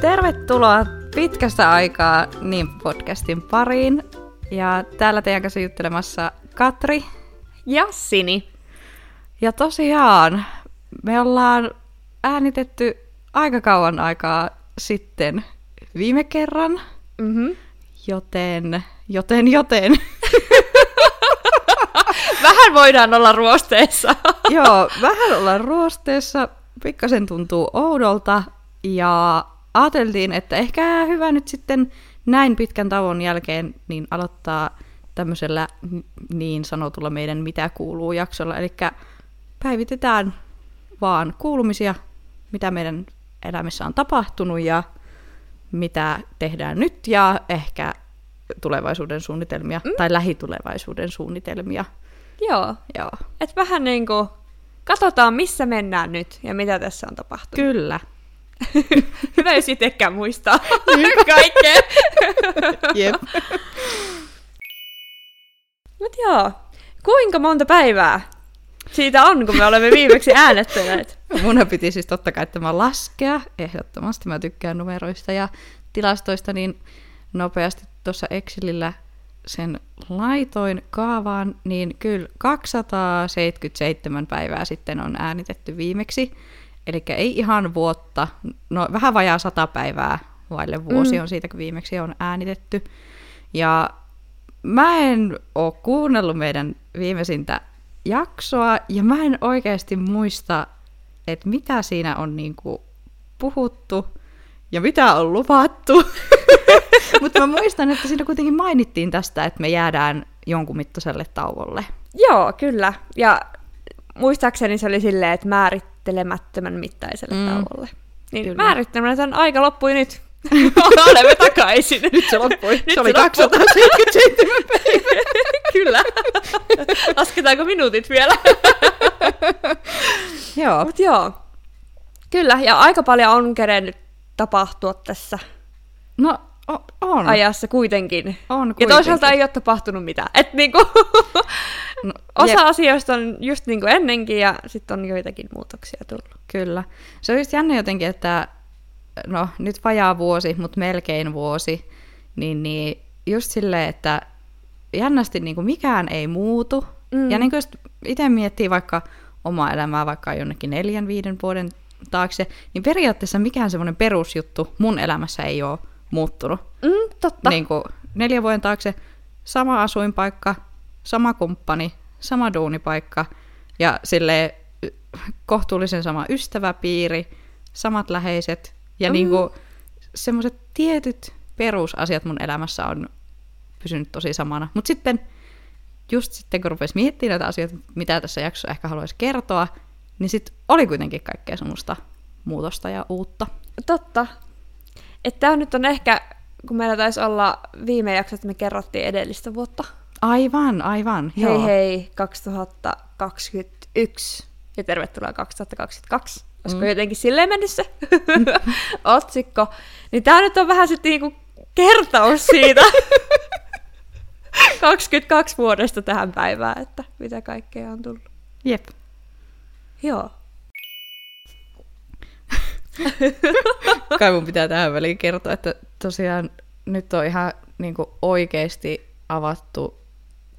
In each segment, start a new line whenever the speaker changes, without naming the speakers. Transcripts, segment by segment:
Tervetuloa pitkästä aikaa niin podcastin pariin. Ja täällä teidän kanssa juttelemassa Katri.
Ja Sini.
Ja tosiaan, me ollaan äänitetty aika kauan aikaa sitten viime kerran.
Mm-hmm.
Joten, joten, joten.
Vähän voidaan olla ruosteessa.
Joo, vähän ollaan ruosteessa. Pikkasen tuntuu oudolta. Ja ajateltiin, että ehkä hyvä nyt sitten näin pitkän tauon jälkeen niin aloittaa tämmöisellä niin sanotulla meidän Mitä kuuluu jaksolla. Eli päivitetään vaan kuulumisia, mitä meidän elämässä on tapahtunut ja mitä tehdään nyt ja ehkä tulevaisuuden suunnitelmia mm. tai lähitulevaisuuden suunnitelmia.
Joo.
Joo.
Et vähän niin kuin katsotaan, missä mennään nyt ja mitä tässä on tapahtunut.
Kyllä.
Hyvä, jos itsekään muistaa kaikkea.
Jep.
Mut joo, kuinka monta päivää siitä on, kun me olemme viimeksi äänettäneet?
Mun piti siis totta kai tämä laskea, ehdottomasti mä tykkään numeroista ja tilastoista, niin nopeasti tuossa Excelillä sen laitoin kaavaan, niin kyllä 277 päivää sitten on äänitetty viimeksi. Eli ei ihan vuotta, no vähän vajaa sata päivää vaille vuosi mm. on siitä, kun viimeksi on äänitetty. Ja mä en ole kuunnellut meidän viimeisintä jaksoa, ja mä en oikeasti muista, että mitä siinä on niinku puhuttu ja mitä on luvattu. Mutta mä muistan, että siinä kuitenkin mainittiin tästä, että me jäädään jonkun mittaiselle tauolle.
Joo, kyllä. Ja muistaakseni se oli silleen, että määrittelemättömän mittaiselle mm. tauolle. Niin kyllä. määrittelemätön aika loppui nyt. Olemme takaisin.
Nyt se loppui. Nyt
se oli 277 päivää. Kyllä. Lasketaanko minuutit vielä?
joo.
Mut joo. Kyllä, ja aika paljon on kerennyt tapahtua tässä
No on.
ajassa kuitenkin.
On
kuitenkin. Ja toisaalta ei ole tapahtunut mitään. Et niinku, no, osa jep. asioista on just niin kuin ennenkin ja sitten on joitakin muutoksia tullut.
Kyllä. Se on just jännä jotenkin, että no nyt vajaa vuosi, mutta melkein vuosi, niin, niin just silleen, että jännästi niin kuin mikään ei muutu. Mm. Ja niin kuin itse miettii vaikka omaa elämää vaikka jonnekin neljän, viiden vuoden taakse, niin periaatteessa mikään semmoinen perusjuttu mun elämässä ei ole muuttunut.
Mm, totta.
Niin kuin neljän vuoden taakse sama asuinpaikka, sama kumppani, sama duunipaikka ja sille kohtuullisen sama ystäväpiiri, samat läheiset ja mm. niin kuin semmoiset tietyt perusasiat mun elämässä on pysynyt tosi samana. Mutta sitten just sitten kun rupesi miettimään näitä asioita, mitä tässä jaksossa ehkä haluaisi kertoa, niin sitten oli kuitenkin kaikkea semmoista muutosta ja uutta.
Totta. Että tämä nyt on ehkä, kun meillä taisi olla viime jakso, että me kerrottiin edellistä vuotta.
Aivan, aivan.
Hei joo. hei, 2021 ja tervetuloa 2022. Olisiko mm. jotenkin silleen mennyt se otsikko? Niin tämä nyt on vähän sitten niinku kertaus siitä 22 vuodesta tähän päivään, että mitä kaikkea on tullut.
Jep.
Joo.
Kai mun pitää tähän väliin kertoa, että tosiaan nyt on ihan niin kuin oikeasti avattu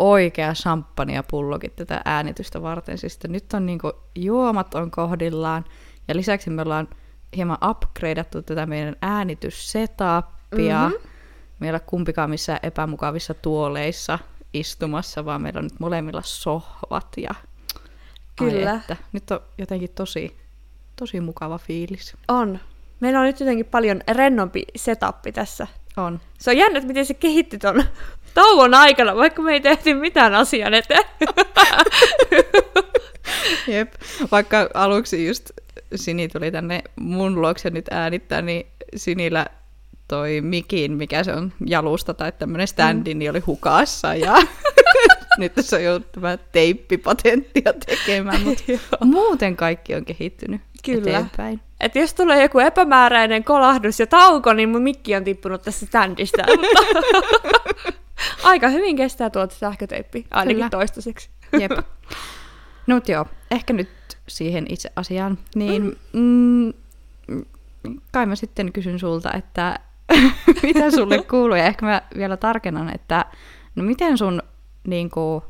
oikea champagnepullokin tätä äänitystä varten. Siis nyt on niin kuin, juomat on kohdillaan ja lisäksi me ollaan hieman upgradeattu tätä meidän äänityssetapia. Mm-hmm. Meillä on kumpikaan missään epämukavissa tuoleissa istumassa, vaan meillä on nyt molemmilla sohvat ja
Kyllä.
Ai että, nyt on jotenkin tosi, tosi mukava fiilis.
On. Meillä on nyt jotenkin paljon rennompi setappi tässä.
On.
Se on jännä, miten se kehittyi ton tauon aikana, vaikka me ei tehty mitään asian eteen.
Jep. Vaikka aluksi just Sini tuli tänne mun luokse nyt äänittää, niin Sinillä toi mikin, mikä se on, jalusta tai tämmöinen standi, mm. niin oli hukassa ja nyt se on joutunut teippipatenttia tekemään, mutta muuten kaikki on kehittynyt Kyllä. eteenpäin.
Et jos tulee joku epämääräinen kolahdus ja tauko, niin mun mikki on tippunut tässä standista. Aika hyvin kestää tuota sähköteippi, ainakin Kyllä. toistaiseksi.
Jep. No joo, ehkä nyt siihen itse asiaan. Niin, mm. Mm, kai mä sitten kysyn sulta, että mitä sulle kuuluu, ja ehkä mä vielä tarkennan, että no miten sun niin kuin,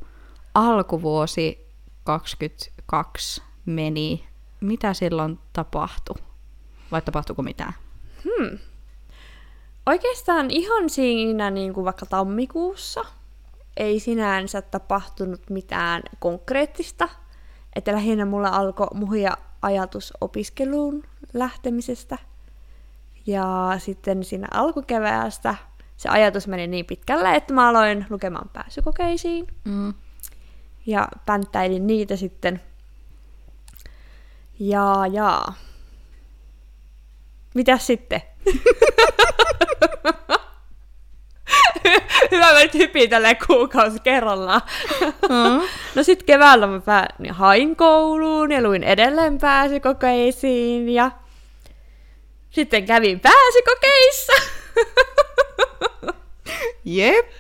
alkuvuosi 22 meni, mitä silloin tapahtui? Vai tapahtuiko mitään?
Hmm. Oikeastaan ihan siinä niin kuin vaikka tammikuussa ei sinänsä tapahtunut mitään konkreettista. Että lähinnä mulla alkoi muhia ajatus opiskeluun lähtemisestä. Ja sitten siinä alkukeväästä se ajatus meni niin pitkälle, että mä aloin lukemaan pääsykokeisiin.
Mm.
Ja pänttäilin niitä sitten. Ja, ja. Mitäs sitten? Hyvä, mä nyt hypin tälleen kuukausi kerrallaan.
Mm.
No sit keväällä mä pää- niin hain kouluun ja luin edelleen pääsykokeisiin ja sitten kävin pääsykokeissa.
Jep.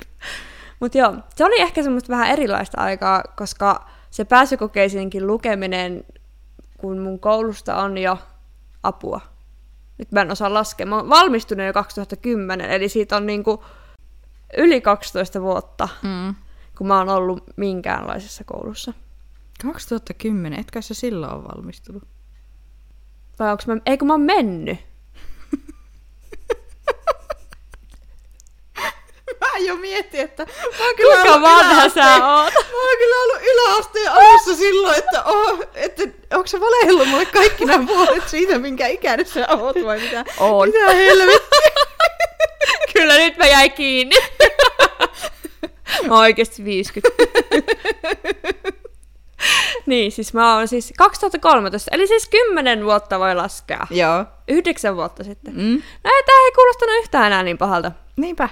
Mutta joo, se oli ehkä semmoista vähän erilaista aikaa, koska se pääsykokeisiinkin lukeminen, kun mun koulusta on jo apua. Nyt mä en osaa laskea. Mä oon valmistunut jo 2010, eli siitä on niinku yli 12 vuotta,
Mm.
kun mä oon ollut minkäänlaisessa koulussa.
2010, etkä sä silloin ole valmistunut?
Vai onko mä, eikö mä oon mennyt?
Jo mietin, että mä oon
Kuinka vanha sä oot?
Mä oon kyllä ollut yläasteen alussa silloin, että, oh, että onko sä valehdellut mulle kaikki nämä vuodet siitä, minkä ikäinen sä oot vai mitä?
Oon.
Mitä helvettiä?
Kyllä nyt mä jäin kiinni. mä oon oikeesti 50. niin, siis mä oon siis 2013, eli siis 10 vuotta voi laskea.
Joo.
Yhdeksän vuotta sitten.
Mm.
No ei, tää ei kuulostanut yhtään enää niin pahalta.
Niinpä.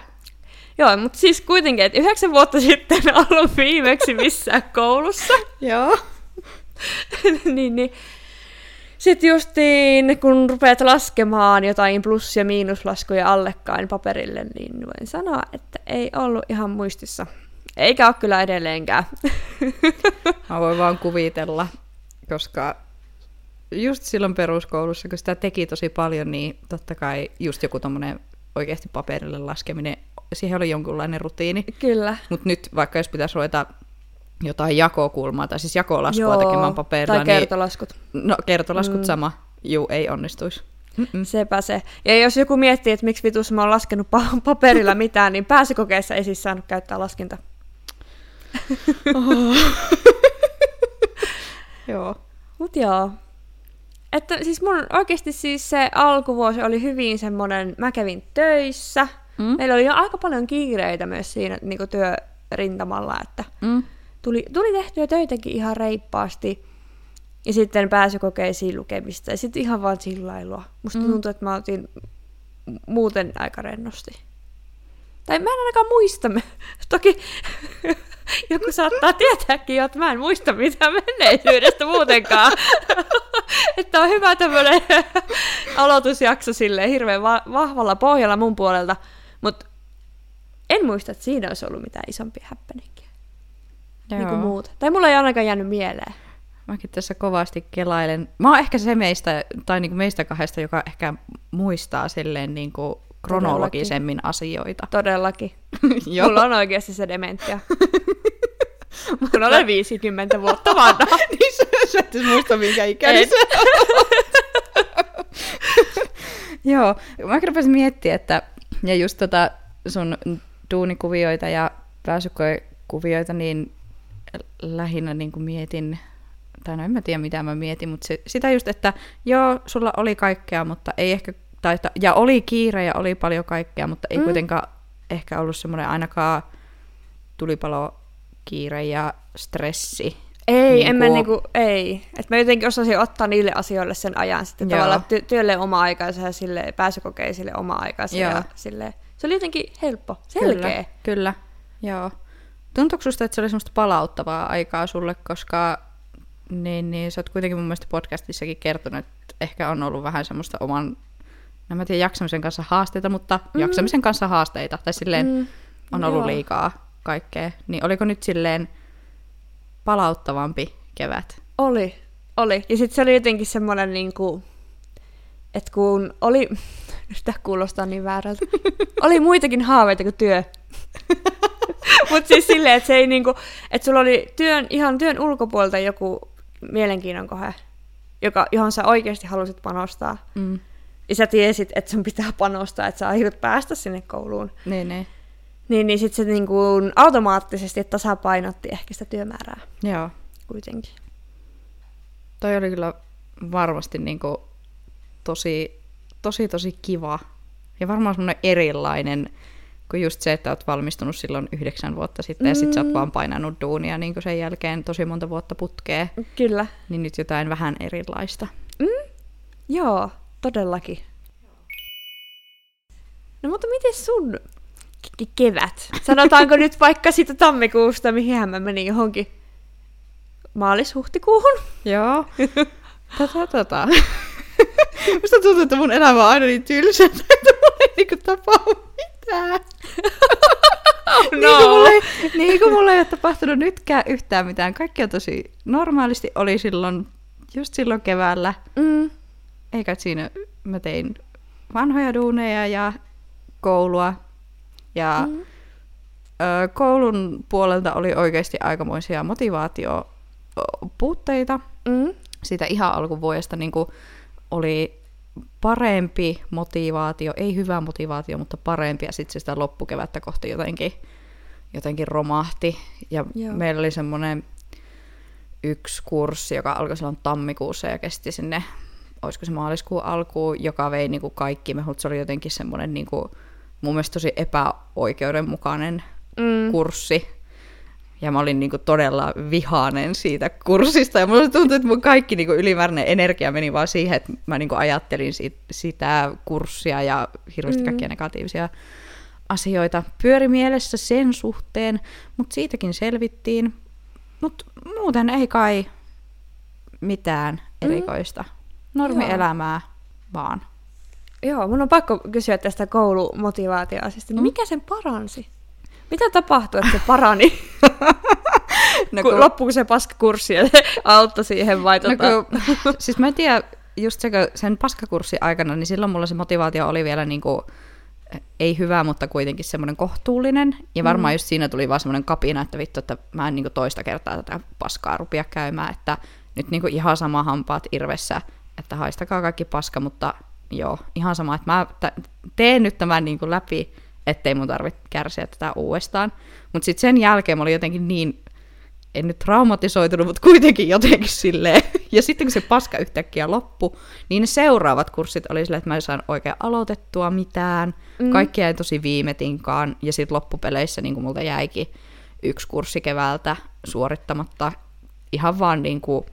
Joo, mutta siis kuitenkin, että yhdeksän vuotta sitten ollut viimeksi missään koulussa.
Joo.
niin, niin. Sitten justiin, kun rupeat laskemaan jotain plus- ja miinuslaskuja allekkain paperille, niin voin sanoa, että ei ollut ihan muistissa. Eikä ole kyllä edelleenkään.
Mä voin vaan kuvitella, koska just silloin peruskoulussa, kun sitä teki tosi paljon, niin totta kai just joku tommonen oikeasti paperille laskeminen, siihen oli jonkunlainen rutiini.
kyllä.
Mutta nyt vaikka jos pitäisi ruveta jotain jakokulmaa, tai siis jakolaskua
Joo,
tekemään paperilla,
Tai kertolaskut.
niin no, kertolaskut
Mm.
sama. Juu, ei onnistuisi. Mm-mm.
Sepä se. Ja jos joku miettii, että miksi vitus mä oon laskenut pa- paperilla mitään, niin pääsykokeessa ei siis saanut käyttää laskinta.
Joo.
Mut joo. Että siis mun oikeasti siis se alkuvuosi oli hyvin semmonen, mä kävin töissä.
Mm.
Meillä oli jo aika paljon kiireitä myös siinä niin työrintamalla, että
Mm.
tuli, tuli tehtyä töitäkin ihan reippaasti. Ja sitten pääsykokeisiin lukemista ja sitten ihan vaan chillailua. Musta
Mm.
tuntuu, että mä otin muuten aika rennosti. Tai mä en ainakaan muista. Toki joku saattaa tietääkin jo, että mä en muista mitään menneisyydestä muutenkaan. että on hyvä tämmönen aloitusjakso silleen hirveän va- vahvalla pohjalla mun puolelta. Mutta en muista, että siinä olisi ollut mitään isompia häppäninkiä. Niin kuin muuta. Tai mulla ei ainakaan jäänyt mieleen.
Mäkin tässä kovasti kelailen. Mä oon ehkä se meistä, tai niinku meistä kahdesta, joka ehkä muistaa silleen niinku kronologisemmin asioita.
Todellakin. Mulla on oikeasti se dementia. Kun olen 50 vuotta vanha.
niin sä, sä et muista minkä ikäinen sä Joo, mä rupesin miettimään, että ja just tota sun duunikuvioita ja pääsykuvioita, niin lähinnä niin kuin mietin, tai no en mä tiedä mitä mä mietin, mutta se, sitä just, että joo, sulla oli kaikkea, mutta ei ehkä, tai, ta- ja oli kiire ja oli paljon kaikkea, mutta ei
mm.
kuitenkaan ehkä ollut semmoinen ainakaan tulipalo, kiire ja stressi.
Ei,
Niin
en mä
kuin-
niinku, ei. Et mä jotenkin osasin ottaa niille asioille sen ajan sitten
Joo.
tavallaan ty- työlle oma aikansa ja sille pääsykokeisille oma aikansa
Joo.
ja sille. Se oli jotenkin helppo, selkeä.
Kyllä, kyllä, joo. Tuntuuko susta, että se oli semmoista palauttavaa aikaa sulle, koska niin, niin, sä oot kuitenkin mun mielestä podcastissakin kertonut, että ehkä on ollut vähän semmoista oman, no en mä tiedä jaksamisen kanssa haasteita, mutta mm. jaksamisen kanssa haasteita, tai silleen mm. on ollut
joo.
liikaa kaikkea. Niin oliko nyt silleen palauttavampi kevät?
Oli, oli. Ja sitten se oli jotenkin semmoinen niinku, että kun oli, nyt tämä kuulostaa niin väärältä, oli muitakin haaveita kuin työ. Mutta siis silleen, että se ei niinku, että sulla oli työn, ihan työn ulkopuolelta joku mielenkiinnon kohe, joka, johon sä oikeasti halusit panostaa.
Mm.
Ja sä tiesit, että sun pitää panostaa, että sä aiot päästä sinne kouluun.
Niin, niin.
Niin, niin sitten se niinku automaattisesti tasapainotti ehkä sitä työmäärää
Joo.
kuitenkin.
Toi oli kyllä varmasti niinku tosi, tosi, tosi kiva. Ja varmaan semmoinen erilainen kuin just se, että oot valmistunut silloin yhdeksän vuotta sitten mm. ja sit sä oot vaan painanut duunia niin kuin sen jälkeen tosi monta vuotta putkeen.
Kyllä.
Niin nyt jotain vähän erilaista.
Joo, todellakin. No mutta miten sun ke- kevät? Sanotaanko nyt vaikka siitä tammikuusta, mihin mä menin johonkin maalis-huhtikuuhun?
Joo. Tätä, tätä. Musta tuntuu, että mun elämä on aina niin tylsä, että mulla ei niinku tapahdu mitään.
Oh,
Niin kuin, mulla ei, niin kuin mulla ei ole tapahtunut nytkään yhtään mitään. Kaikki on tosi normaalisti oli silloin, just silloin keväällä.
Mm.
Eikä siinä mä tein vanhoja duuneja ja koulua. Ja
Mm.
ö, koulun puolelta oli oikeasti aikamoisia motivaatiopuutteita.
Mm.
Siitä ihan alkuvuodesta niin kuin oli parempi motivaatio, ei hyvä motivaatio, mutta parempi, ja sitten se sitä loppukevättä kohti jotenkin, jotenkin romahti. Ja
Joo.
Joo. meillä oli semmoinen yksi kurssi, joka alkoi silloin tammikuussa ja kesti sinne, olisiko se maaliskuun alkuun, joka vei niin kuin kaikki mehut. Se oli jotenkin semmoinen niin kuin, mun mielestä tosi epäoikeudenmukainen
Mm.
kurssi. Ja mä olin niinku todella vihainen siitä kurssista. Ja musta tuntui, että mun kaikki niinku ylimääräinen energia meni vaan siihen, että mä niinku ajattelin siitä, sitä kurssia ja hirveästi
Mm.
kaikkia negatiivisia asioita pyöri mielessä sen suhteen. Mutta siitäkin selvittiin. Mutta muuten ei kai mitään erikoista. Normielämää vaan.
Joo, mun on pakko kysyä tästä koulumotivaatioasiasta.
Mm.
Mikä sen paransi? Mitä tapahtui, että se parani?
No,
kun loppuuko se paskakurssi ja se auttoi siihen vai
No,
tota...
kun, siis mä en tiedä, just se, sen paskakurssin aikana, niin silloin mulla se motivaatio oli vielä niinku, ei hyvä, mutta kuitenkin semmoinen kohtuullinen. Ja varmaan mm. just siinä tuli vaan semmoinen kapina, että vittu, että mä en niinku toista kertaa tätä paskaa rupia käymään, että nyt niinku ihan sama hampaat irvessä, että haistakaa kaikki paska, mutta joo, ihan sama, että mä teen nyt tämän niinku läpi, ettei mun tarvitse kärsiä tätä uudestaan. Mutta sitten sen jälkeen mä olin jotenkin niin en nyt traumatisoitunut, mutta kuitenkin jotenkin silleen. Ja sitten kun se paska yhtäkkiä loppu, niin ne seuraavat kurssit oli silleen, että mä en saanut oikein aloitettua mitään. Mm. Kaikki jäi tosi viimetinkaan. Ja sitten loppupeleissä niin kuin multa jäikin yksi kurssi keväältä suorittamatta ihan vaan niin kuin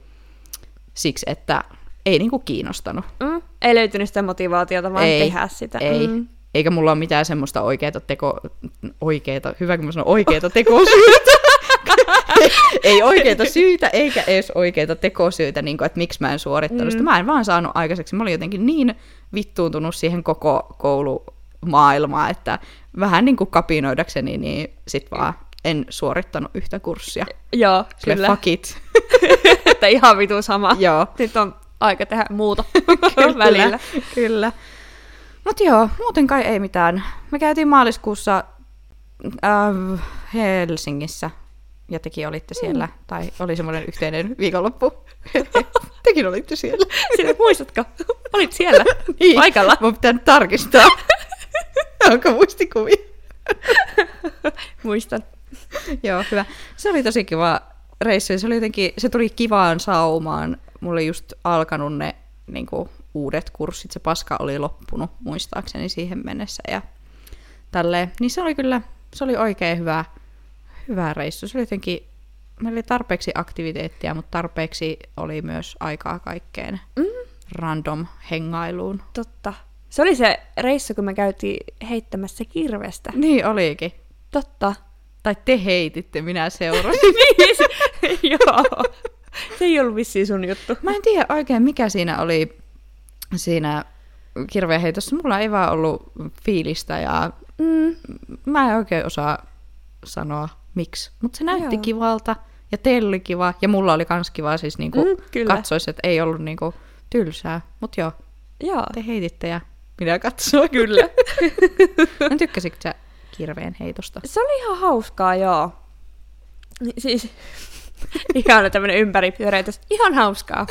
siksi, että ei niin kuin kiinnostanut.
Mm. Ei löytynyt sitä motivaatiota vaan
Ei,
tehdä sitä.
Ei.
Mm.
Eikä mulla ole mitään semmoista oikeita teko... Oikeita, hyvä kun mä sanon oikeita tekosyytä. ei oikeita syitä, eikä edes oikeita tekosyitä, niin kuin, että miksi mä en suorittanut sitä. Mä en vaan saanut aikaiseksi. Mä olin jotenkin niin vittuuntunut siihen koko koulumaailmaan, että vähän niin kuin kapinoidakseni, niin sit vaan en suorittanut yhtä kurssia.
Joo,
Sille
kyllä.
fuck it.
että ihan vitu sama.
Joo.
Nyt on aika tehdä muuta
Kyllä,
välillä.
Kyllä. Mutta joo, muuten kai ei mitään. Me käytiin maaliskuussa äh, Helsingissä ja tekin olitte siellä, tai oli semmoinen yhteinen viikonloppu. tekin olitte siellä.
Sinä, muistatko? Olit siellä
Niin.
paikalla.
Mun pitää tarkistaa. Onko muistikuvia?
Muistan.
Joo, hyvä. Se oli tosi kiva reissu se, oli jotenkin, se tuli kivaan saumaan. Mulla oli just alkanut ne niin kuin, uudet kurssit, se paska oli loppunut muistaakseni siihen mennessä ja tälleen. Niin se oli kyllä, se oli oikein hyvä, hyvä reissu. Se oli jotenkin, meillä oli tarpeeksi aktiviteettia, mutta tarpeeksi oli myös aikaa kaikkeen
Mm.
random hengailuun.
Totta. Se oli se reissu, kun me käytiin heittämässä kirvestä.
Niin olikin.
Totta.
Tai te heititte, minä seurasin.
Niin, se- Joo. Se ei ollut vissiin sun juttu.
Mä en tiedä oikein, mikä siinä oli siinä kirveenheitossa. Mulla ei vaan ollut fiilistä ja
Mm.
mä en oikein osaa sanoa miksi. Mutta se näytti
Joo.
kivalta ja teillä oli kiva ja mulla oli kans kiva siis niinku
Mm, kyllä.
katsois, että ei ollut niinku tylsää. Mut joo,
Joo.
te heititte ja minä katsoin.
Kyllä.
no tykkäsitkö sä kirveen heitosta?
Se oli ihan hauskaa, joo. Ni- Siis ihana tämmönen ympäripyöreitys. Ihan hauskaa.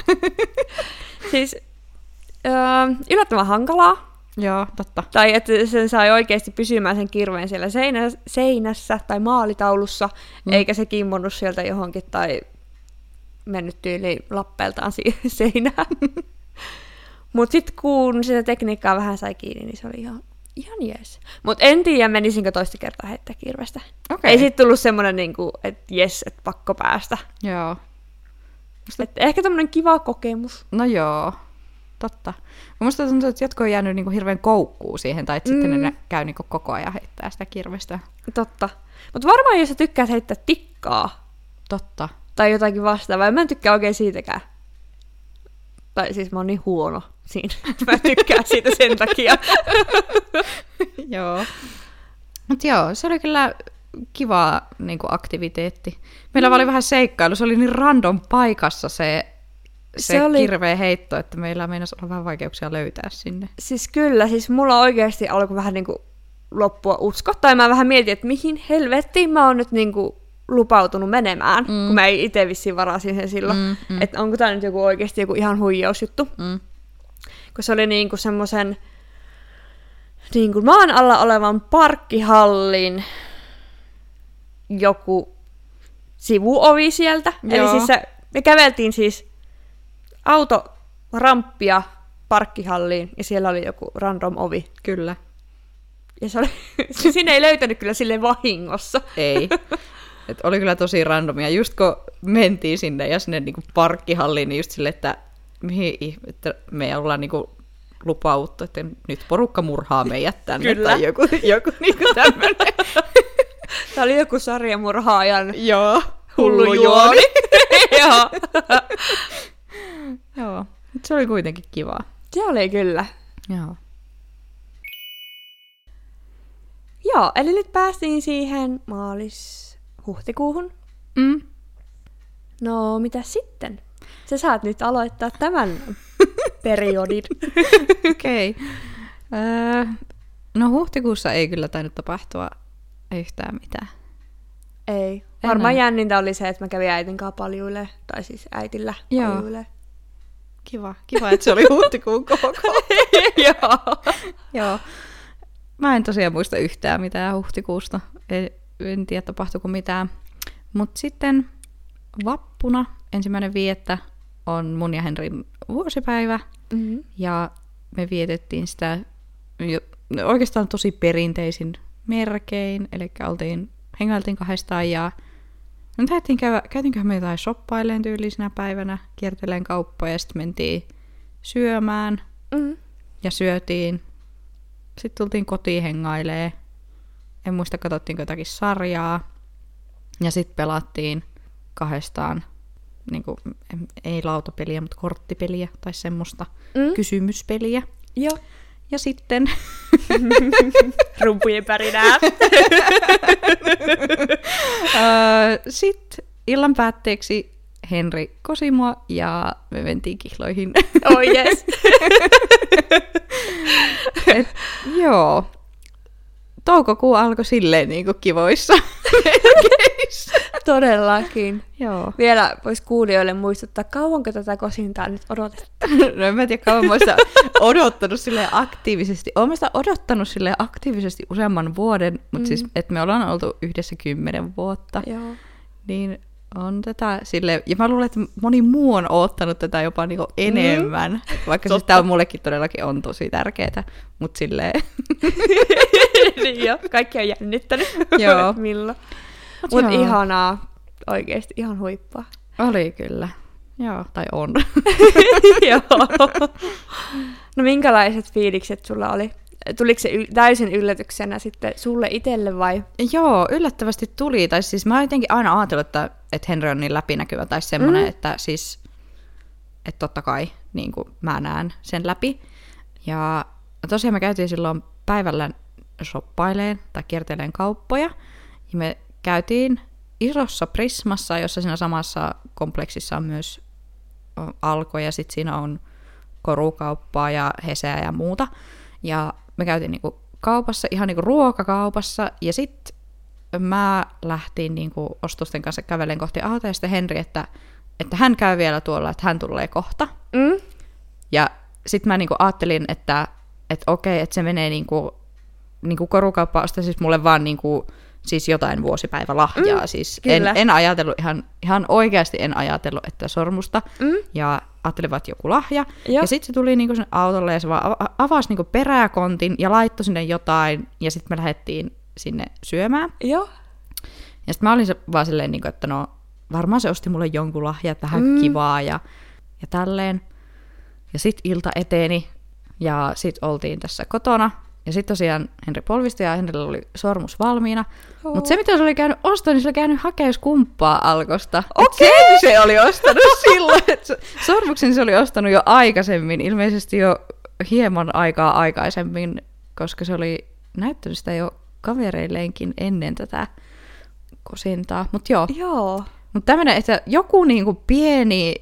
siis öö, yllättävän hankalaa.
Joo, totta.
Tai että sen sai oikeasti pysymään sen kirveen siellä seinä, seinässä tai maalitaulussa,
Mm.
eikä se kimmonnut sieltä johonkin tai mennyt tyyli lappeeltaan seinään. Mutta sitten kun sitä tekniikkaa vähän sai kiinni, niin se oli ihan, ihan jees. Mutta en tiedä, menisinkö toista kertaa heittää kirvestä.
Okei.
Ei sitten tullut semmoinen, niinku, että jes, että pakko päästä.
Joo.
Et ehkä tämmöinen kiva kokemus.
No joo, totta. Musta tuntuu, että jotkut on jäänyt niinku hirveän koukkuun siihen, tai että mm. sitten ne käy niinku koko ajan heittää sitä kirvestä.
Totta. Mutta varmaan jos sä tykkäät heittää tikkaa,
Totta.
tai jotakin vastaavaa. Mä en tykkää oikein siitäkään. Tai siis mä oon niin huono siinä, mä tykkään siitä sen takia.
joo. Mut joo, se oli kyllä kiva niinku aktiviteetti. Meillä mm. oli vähän seikkailu, se oli niin random paikassa se, se,
Se oli-
kirveä heitto, että meillä meinasi olla vähän vaikeuksia löytää sinne.
Siis kyllä, siis mulla oikeasti alkoi vähän niinku loppua usko. Tai mä vähän mietin, että mihin helvettiin mä oon nyt niinku lupautunut menemään, mm. kun mä ei itse vissiin varasin sen silloin.
Mm, mm.
Että onko tää nyt joku oikeasti joku ihan huijausjuttu.
Mm.
Kun se oli niinku semmoisen niinku maan alla olevan parkkihallin joku sivuovi sieltä. Joo. Eli siis se, me käveltiin siis autoramppia parkkihalliin ja siellä oli joku random ovi.
Kyllä.
Ja se oli, sinne ei löytänyt kyllä sille vahingossa.
Ei. Et oli kyllä tosi randomia. Just kun mentiin sinne ja sinne niinku parkkihalliin, niin just silleen, että mihin että me ollaan niinku lupauttu, että nyt porukka murhaa meidät tänne.
Kyllä.
Tai joku, joku niinku tämmönen.
Tämä oli joku sarjamurhaajan
Joo.
hullu juoni. Joo.
Joo. Se oli kuitenkin kivaa.
Se oli kyllä.
Joo.
Joo, eli nyt päästiin siihen maalis-huhtikuuhun.
Mm.
No, mitä sitten? Sä saat nyt aloittaa tämän periodin.
Okei. Okay. Öö, no huhtikuussa ei kyllä tainnut tapahtua yhtään mitään.
Ei. Varmaan
Enää.
jännintä oli se, että mä kävin äitin kanssa paljuille, tai siis äitillä
Joo.
paljuille.
Kiva, kiva, että se oli huhtikuun koko.
Joo.
Joo. Mä en tosiaan muista yhtään mitään huhtikuusta. En, en tiedä, tapahtuiko mitään. Mutta sitten vappuna, ensimmäinen viettä, on mun ja Henrin vuosipäivä.
Mm-hmm.
Ja me vietettiin sitä jo, oikeastaan tosi perinteisin merkein. Eli oltiin, hengailtiin kahdestaan ja taidettiin käydä, käytiinköhän me jotain shoppaileen tyylisenä päivänä, kierteleen kauppoja ja sitten mentiin syömään
Mm-hmm.
ja syötiin. Sitten tultiin kotiin hengailee. En muista, katsottiinko jotakin sarjaa. Ja sitten pelattiin kahdestaan, niin kuin, ei lautapeliä, mutta korttipeliä tai semmoista
Mm.
kysymyspeliä.
Joo.
Ja sitten
Rumpujen pärinää.
sitten illan päätteeksi Henri kosi mua ja me mentiin kihloihin.
oh yes.
Et, joo. Toukokuu alkoi silleen niin kuin kivoissa.
Todellakin.
joo.
Vielä voisi kuulijoille muistuttaa, kauanko tätä kosintaa nyt odotettu.
No en mä tiedä, kauan mä sitä odottanut sille aktiivisesti. Sitä odottanut sille aktiivisesti useamman vuoden, mutta mm. siis, että me ollaan oltu yhdessä kymmenen vuotta.
Joo.
Niin on tätä sille ja mä luulen, että moni muu on oottanut tätä jopa niinku enemmän, mm. vaikka siis tää on mullekin todellakin on tosi tärkeetä, mutta silleen,
niin jo, kaikki on jännittänyt.
Joo.
Milloin.
Mut
Mutta ihanaa. Oikeesti ihan huippua.
oli kyllä. Joo, tai on.
Joo. No minkälaiset fiilikset sulla oli? Tuliko se yl- täysin yllätyksenä sitten sulle itselle vai?
Joo, yllättävästi tuli. Tai siis mä jotenkin aina ajatellut, että, että Henry on niin läpinäkyvä tai semmoinen, mm. että siis, että totta kai niin kuin mä näen sen läpi. Ja tosiaan me käytiin silloin päivällä shoppaileen tai kierteleen kauppoja. Ja me käytiin isossa Prismassa, jossa siinä samassa kompleksissa on myös Alko ja sitten siinä on korukauppaa ja heseä ja muuta. Ja me käytiin niinku kaupassa, ihan niinku ruokakaupassa, ja sitten mä lähtin niinku ostosten kanssa kävelen kohti autoa, ja sitten Henri, että, että hän käy vielä tuolla, että hän tulee kohta.
Mm?
Ja sitten mä niinku ajattelin, että, että okei, että se menee niinku, niinku korukauppa ostaa siis mulle vaan niinku, siis jotain vuosipäivälahjaa. Mm, siis en,
kyllä.
en ajatellut ihan, ihan oikeasti en ajatellut, että sormusta.
Mm?
Ja ajattelin vaan, että joku lahja.
Joo.
Ja sitten se tuli niinku sinne autolle ja se vaan ava- avasi niinku peräkontin ja laittoi sinne jotain. Ja sitten me lähdettiin sinne syömään.
Joo.
Ja sitten mä olin se, vaan silleen, niinku, että no varmaan se osti mulle jonkun lahja, että vähän
Mm.
kivaa ja, ja tälleen. Ja sitten ilta eteni ja sitten oltiin tässä kotona. Ja sitten tosiaan Henri polvisti ja Henrillä oli sormus valmiina.
Joo.
Mutta se, mitä se oli käynyt ostamaan, niin se oli käynyt hakemaan skumppaa alkosta.
Okei!
sen se oli ostanut silloin. Sormuksen se oli ostanut jo aikaisemmin, ilmeisesti jo hieman aikaa aikaisemmin, koska se oli näyttänyt sitä jo kavereilleenkin ennen tätä kosintaa. Mutta joo,
Joo.
mutta tämmöinen, että joku niinku pieni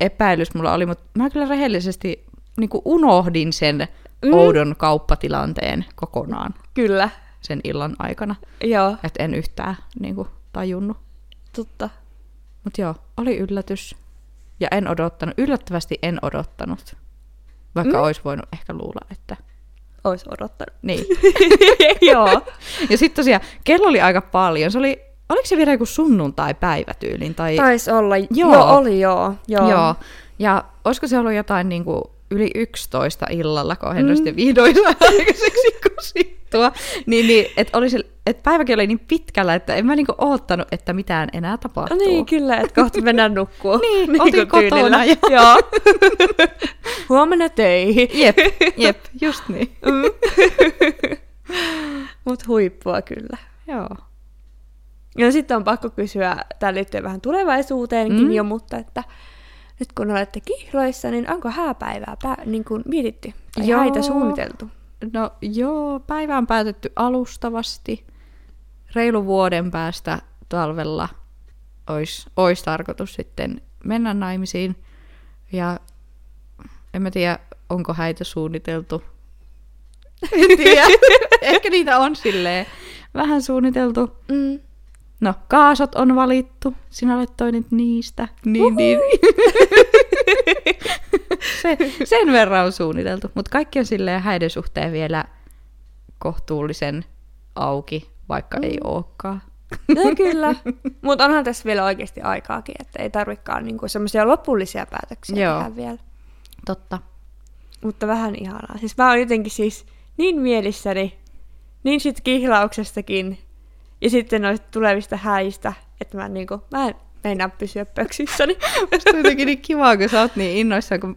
epäilys mulla oli, mutta mä kyllä rehellisesti niinku unohdin sen
Mm.
oudon kauppatilanteen kokonaan
Kyllä.
sen illan aikana.
Joo.
Että en yhtään niinku, tajunnut.
Totta.
Mutta joo, oli yllätys. Ja en odottanut, yllättävästi en odottanut. Vaikka
Mm.
olisi voinut ehkä luulla, että
Ois odottanut.
niin.
Joo.
ja sitten tosiaan, kello oli aika paljon. Se oli, oliko se vielä joku sunnuntai-päivä tyylin? Tai...
Taisi olla. Joo.
Joo.
joo, oli joo. Joo.
Joo. Ja olisiko se ollut jotain niin kuin yli 11 illalla, kun Henry
Mm.
mm. sitten vihdoin aikaiseksi kusittua. Niin, niin että oli se, et päiväkin oli niin pitkällä, että en mä niinku oottanut, että mitään enää tapahtuu.
No niin, kyllä, että kohta mennään nukkua.
Niin, oltiin
kuin
kotona jo.
Joo. Huomenna töihin.
Jep, jep, just niin.
Mut huippua kyllä.
Joo.
Ja sitten on pakko kysyä, tämä liittyy vähän tulevaisuuteenkin
Mm.
jo, mutta että nyt kun olette kihloissa, niin onko hääpäivää pää, niin kuin mietitty tai
Joo.
häitä suunniteltu?
No joo, päivä on päätetty alustavasti. Reilu vuoden päästä talvella olisi ois tarkoitus sitten mennä naimisiin. Ja en mä tiedä, onko häitä suunniteltu. En tiedä. Ehkä niitä on silleen vähän suunniteltu.
Mm.
No, kaasot on valittu. Sinä olet toinen niistä. Niin, niin. Se, sen verran on suunniteltu. Mutta kaikki on silleen häiden suhteen vielä kohtuullisen auki, vaikka mm. ei olekaan.
No kyllä, mutta onhan tässä vielä oikeasti aikaakin, että ei tarvikaan niinku semmoisia lopullisia päätöksiä
Joo.
tehdä vielä.
Totta.
Mutta vähän ihanaa. Siis mä oon jotenkin siis niin mielissäni, niin sit kihlauksestakin, ja sitten noista tulevista häistä, että mä, niinku, mä en meinaa pysyä pöksissäni.
Musta on jotenkin niin kivaa, kun sä oot niin innoissaan, kun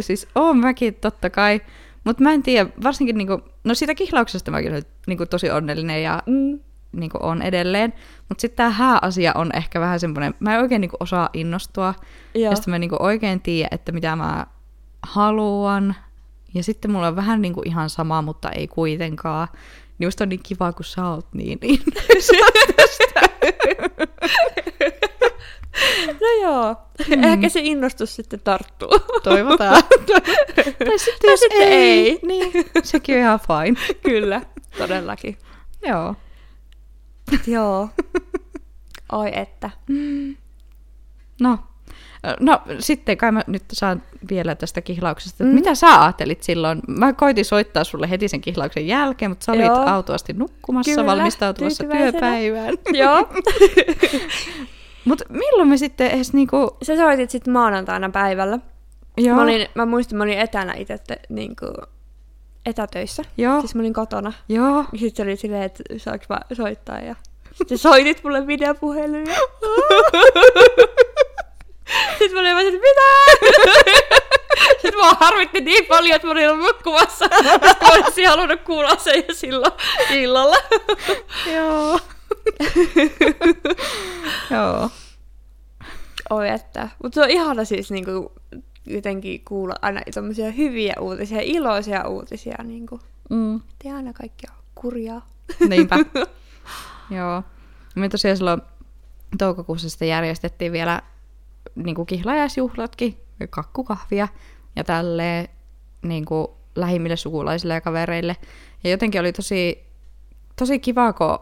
siis oon mäkin totta kai, mutta mä en tiedä, varsinkin niinku, no siitä kihlauksesta mä kyllä niinku tosi onnellinen ja
Mm.
niinku on edelleen, mutta sitten tämä hääasia on ehkä vähän semmoinen, mä en oikein niinku osaa innostua,
Joo.
ja sitten mä niinku oikein tiedä, että mitä mä haluan, ja sitten mulla on vähän niinku ihan sama, mutta ei kuitenkaan. Niin musta on niin kiva, kun sä oot niin tästä.
No joo, mm. ehkä se innostus sitten tarttuu.
Toivotaan. tai sitten jos
sitten
ei,
ei.
niin sekin on ihan fine.
Kyllä, todellakin.
Joo.
joo. Oi että.
No, no sitten kai mä nyt saan vielä tästä kihlauksesta. Mm.
Mm.
Mitä sä ajattelit silloin? Mä koitin soittaa sulle heti sen kihlauksen jälkeen, mutta sä olit
Joo.
autuasti nukkumassa,
Kyllä,
valmistautumassa työpäivään.
joo.
Mutta milloin me sitten edes niinku...
Sä soitit sitten maanantaina päivällä.
Joo,
Mä, olin, mä muistin, mä olin etänä itse niinku, etätöissä.
joo,
Siis mä olin kotona.
joo.
Sitten se oli silleen, että saanko mä soittaa. Ja sitten soitit mulle videopuhelun. Sitten mä olin vaan, että mitä? sitten mä harmitti niin paljon, että mä olin ollut nukkumassa. Sitten mä olisin halunnut kuulla sen jo silloin illalla.
Joo. Joo.
Oi että. Mutta se on ihana siis niinku, jotenkin kuulla aina tämmöisiä hyviä uutisia, iloisia uutisia. Niinku.
Mm.
Ei aina kaikki on kurjaa.
Niinpä. Joo. Me tosiaan silloin toukokuussa sitten järjestettiin vielä niin kuin kihlajaisjuhlatkin, kakkukahvia. ja tälleen niin kuin lähimmille sukulaisille ja kavereille. Ja jotenkin oli tosi, tosi kiva, kun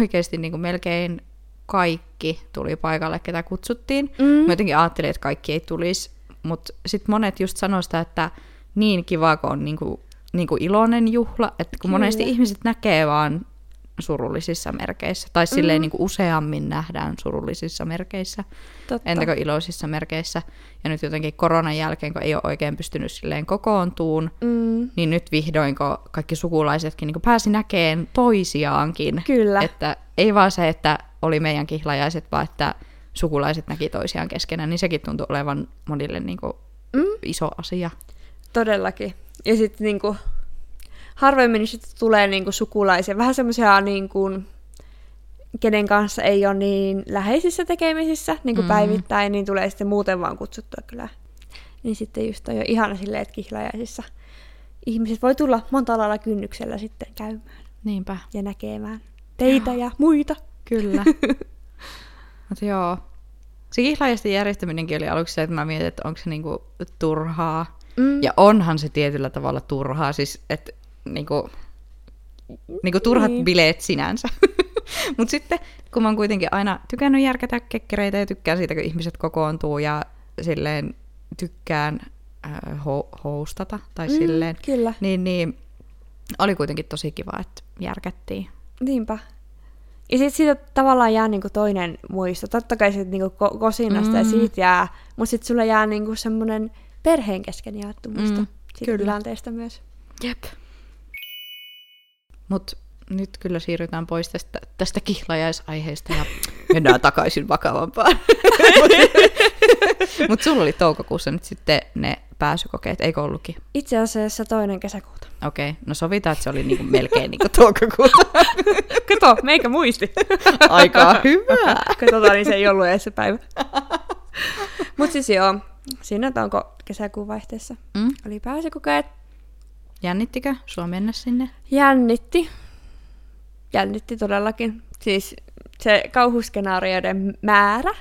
oikeasti niin kuin melkein kaikki tuli paikalle, ketä kutsuttiin.
Mm.
Mä jotenkin ajattelin, että kaikki ei tulisi, mutta sitten monet just sanoi sitä, että niin kiva, kun on niinku, niinku iloinen juhla, että kun
Kyllä.
monesti ihmiset näkee vaan surullisissa merkeissä, tai silleen
Mm.
niinku useammin nähdään surullisissa merkeissä,
Totta.
entä kuin iloisissa merkeissä. Ja nyt jotenkin koronan jälkeen, kun ei ole oikein pystynyt silleen kokoontuun,
Mm.
niin nyt vihdoin, kun kaikki sukulaisetkin niin pääsi näkeen toisiaankin.
Kyllä.
Että ei vaan se, että oli meidän kihlajaiset, vaan että sukulaiset näki toisiaan keskenään, niin sekin tuntui olevan monille niin kuin
Mm.
iso asia.
Todellakin. Ja sitten niinku, harvemmin sitten tulee niinku sukulaisia, vähän semmoisia niinku, kenen kanssa ei ole niin läheisissä tekemisissä niinku
Mm.
päivittäin, niin tulee sitten muuten vaan kutsuttua kyllä. Niin sitten just on jo ihana silleen, että kihlajaisissa ihmiset voi tulla monta lailla kynnyksellä sitten käymään
Niinpä,
ja näkemään teitä ja muita.
kyllä. Mutta joo, se kihlajaisten järjestäminenkin oli aluksi se, että mä mietin, että onko se niinku turhaa.
Mm.
Ja onhan se tietyllä tavalla turhaa, siis että niinku, niinku turhat
Niin.
bileet sinänsä. Mutta sitten, kun mä oon kuitenkin aina tykännyt järkätä kekkereitä ja tykkään siitä, kun ihmiset kokoontuu ja silleen tykkään äh, ho- hostata tai
Mm,
silleen,
Kyllä,
niin, niin oli kuitenkin tosi kiva, että järkättiin.
niinpä. Ja sitten siitä tavallaan jää niinku toinen muisto. Totta kai siitä niinku ko- kosinasta mm. ja siitä jää, mutta sitten sulla jää niinku semmoinen perheen kesken jaettu muisto
mm,
siitä
kyllä.
tilanteesta myös.
Jep. Mutta nyt kyllä siirrytään pois tästä, tästä kihlajaisaiheesta ja mennään takaisin vakavampaan. Mutta sulla oli toukokuussa nyt sitten ne pääsykokeet, eikö ollutkin?
Itse asiassa toinen kesäkuuta.
Okei, no sovitaan, että se oli niinku melkein niinku toukokuuta.
Kato, meikä muisti.
Aika hyvä.
Katsotaan, niin se ei ollut edes se päivä. Mutta siis joo, siinä onko kesäkuun vaihteessa
Mm?
oli pääsykokeet.
Jännittikö sua mennä sinne?
Jännitti. Jännitti todellakin. Siis se kauhuskenaarioiden määrä.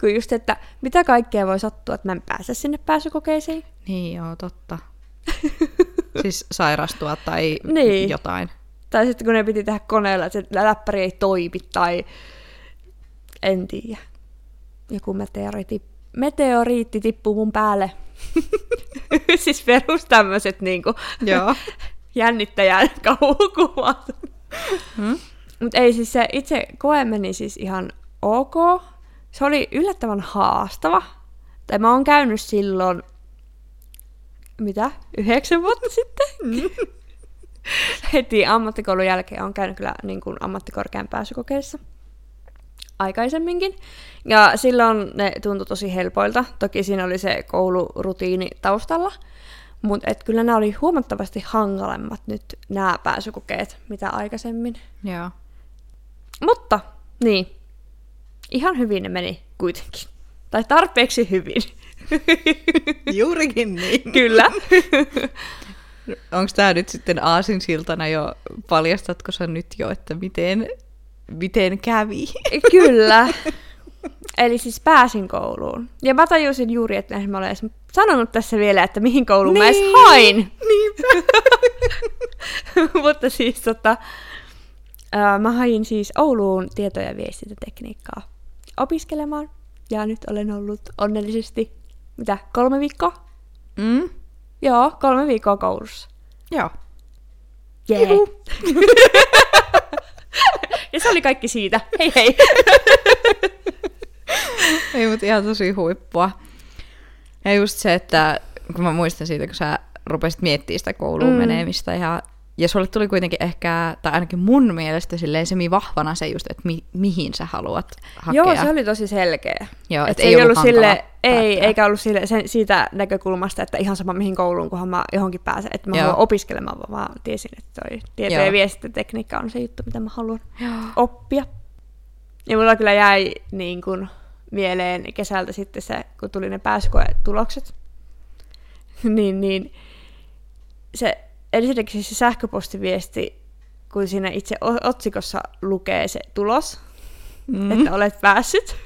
Kun just, että mitä kaikkea voi sattua, että mä en pääse sinne pääsykokeisiin.
Niin joo, totta. siis sairastua tai
Niin.
jotain.
Tai sitten kun ne piti tehdä koneella, että se läppäri ei toimi tai en tiedä. Joku meteoriitti, meteoriitti tippuu mun päälle. siis perus tämmöiset niinku
Joo.
jännittäjän kauhukuvat.
Hmm?
Mutta ei siis se itse koe meni siis ihan ok. Se oli yllättävän haastava. Tai mä oon käynyt silloin, mitä, yhdeksän vuotta sitten? Heti ammattikoulun jälkeen on käynyt kyllä niin kuin ammattikorkean pääsykokeissa aikaisemminkin. Ja silloin ne tuntui tosi helpoilta. Toki siinä oli se koulurutiini taustalla. Mutta kyllä nämä oli huomattavasti hankalemmat nyt nämä pääsykokeet, mitä aikaisemmin.
Joo.
Mutta, niin. Ihan hyvin ne meni kuitenkin. Tai tarpeeksi hyvin.
Juurikin niin.
Kyllä.
Onko tämä nyt sitten aasinsiltana jo, paljastatko sä nyt jo, että miten, miten kävi?
Kyllä. Eli siis pääsin kouluun. Ja mä tajusin juuri, että en mä ole edes sanonut tässä vielä, että mihin kouluun mä edes
Niin.
hain.
Niinpä.
Mutta siis tota, ää, mä hain siis Ouluun tieto- ja viestintätekniikkaa opiskelemaan. Ja nyt olen ollut onnellisesti, mitä, kolme viikkoa?
Mm?
Joo, kolme viikkoa koulussa.
Joo.
Jee. Ja se oli kaikki siitä. Hei hei.
Ei, mutta ihan tosi huippua. Ja just se, että kun mä muistan siitä, kun sä rupesit miettimään sitä kouluun
mm.
menemistä ja ja sulle tuli kuitenkin ehkä, tai ainakin mun mielestä silleen semi vahvana se just, että mi, mihin sä haluat hakea.
Joo, se oli tosi selkeä.
Joo,
Et
et
se ei ollut
hankala
sille, ei, eikä ollut sille, sen, siitä näkökulmasta, että ihan sama mihin kouluun, kunhan mä johonkin pääsen, että mä
Joo.
haluan opiskelemaan, vaan mä tiesin, että toi tieto-
Joo.
ja viestintätekniikka on se juttu, mitä mä haluan
Joo.
oppia. Ja mulla kyllä jäi niin kuin, mieleen kesältä sitten se, kun tuli ne pääsykoetulokset, niin, niin se ensinnäkin se sähköpostiviesti, kun siinä itse otsikossa lukee se tulos,
Mm.
että olet päässyt,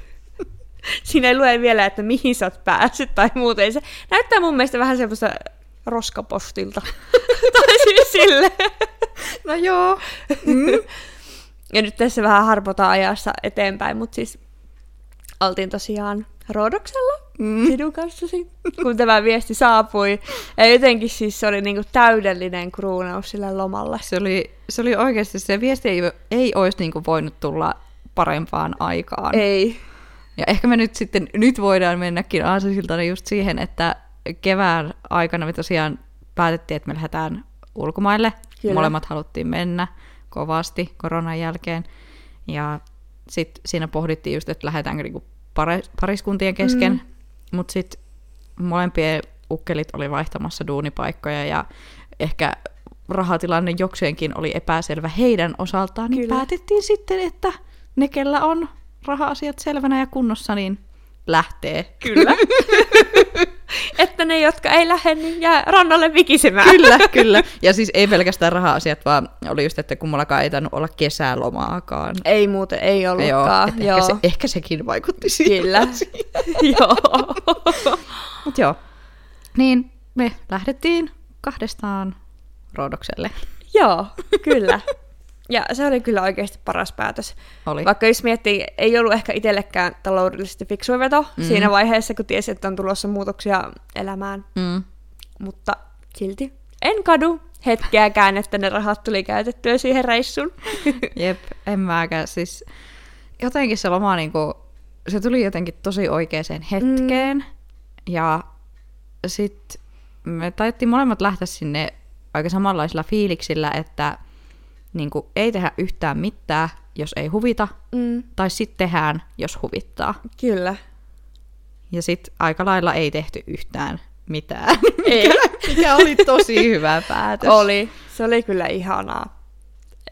Siinä ei lue vielä, että mihin sä oot päässyt tai muuten. Se näyttää mun mielestä vähän semmoista roskapostilta. tai siis sille.
No joo.
Mm. Ja nyt tässä vähän harpotaan ajassa eteenpäin, mutta siis oltiin tosiaan Roodoksella mm. Sinun kanssasi, kun tämä viesti saapui. Ja jotenkin siis se oli niinku täydellinen kruunaus sille lomalle.
Se oli, se oli oikeasti, se viesti ei, ei olisi niinku voinut tulla parempaan aikaan.
Ei.
Ja ehkä me nyt sitten, nyt voidaan mennäkin aasisiltana just siihen, että kevään aikana me tosiaan päätettiin, että me lähdetään ulkomaille.
Kyllä.
Molemmat haluttiin mennä kovasti koronan jälkeen. Ja sitten siinä pohdittiin just, että lähdetäänkö niinku pariskuntien kesken. Mm. Mutta sitten molempien ukkelit oli vaihtamassa duunipaikkoja ja ehkä rahatilanne jokseenkin oli epäselvä heidän osaltaan, niin
Kyllä.
päätettiin sitten, että ne, kellä on raha-asiat selvänä ja kunnossa, niin lähtee.
Kyllä. että ne, jotka ei lähde, niin jää rannalle vikisemään.
Kyllä, kyllä. Ja siis ei pelkästään raha-asiat, vaan oli just, että kummallakaan ei tainnut olla kesälomaakaan.
Ei muuten, ei
Joo,
ollutkaan.
että ehkä, se, ehkä sekin vaikutti siihen.
Kyllä. joo.
Mut joo. Niin, me lähdettiin kahdestaan Roodokselle.
joo, kyllä. Ja se oli kyllä oikeasti paras päätös.
Oli.
Vaikka jos miettii, ei ollut ehkä itsellekään taloudellisesti fiksu veto
Mm.
siinä vaiheessa, kun tiesi, että on tulossa muutoksia elämään.
Mm.
Mutta silti en kadu hetkeäkään, että ne rahat tuli käytettyä siihen reissuun.
Jep, en mäkään. Siis jotenkin se loma niinku, se tuli jotenkin tosi oikeaan hetkeen. Mm. Ja sitten me taidettiin molemmat lähteä sinne aika samanlaisilla fiiliksillä, että niinku, ei tehdä yhtään mitään, jos ei huvita,
Mm,
tai sitten tehdään, jos huvittaa.
kyllä.
Ja sitten aika lailla ei tehty yhtään mitään.
Ei.
Mikä oli tosi hyvä päätös.
Oli. Se oli kyllä ihanaa.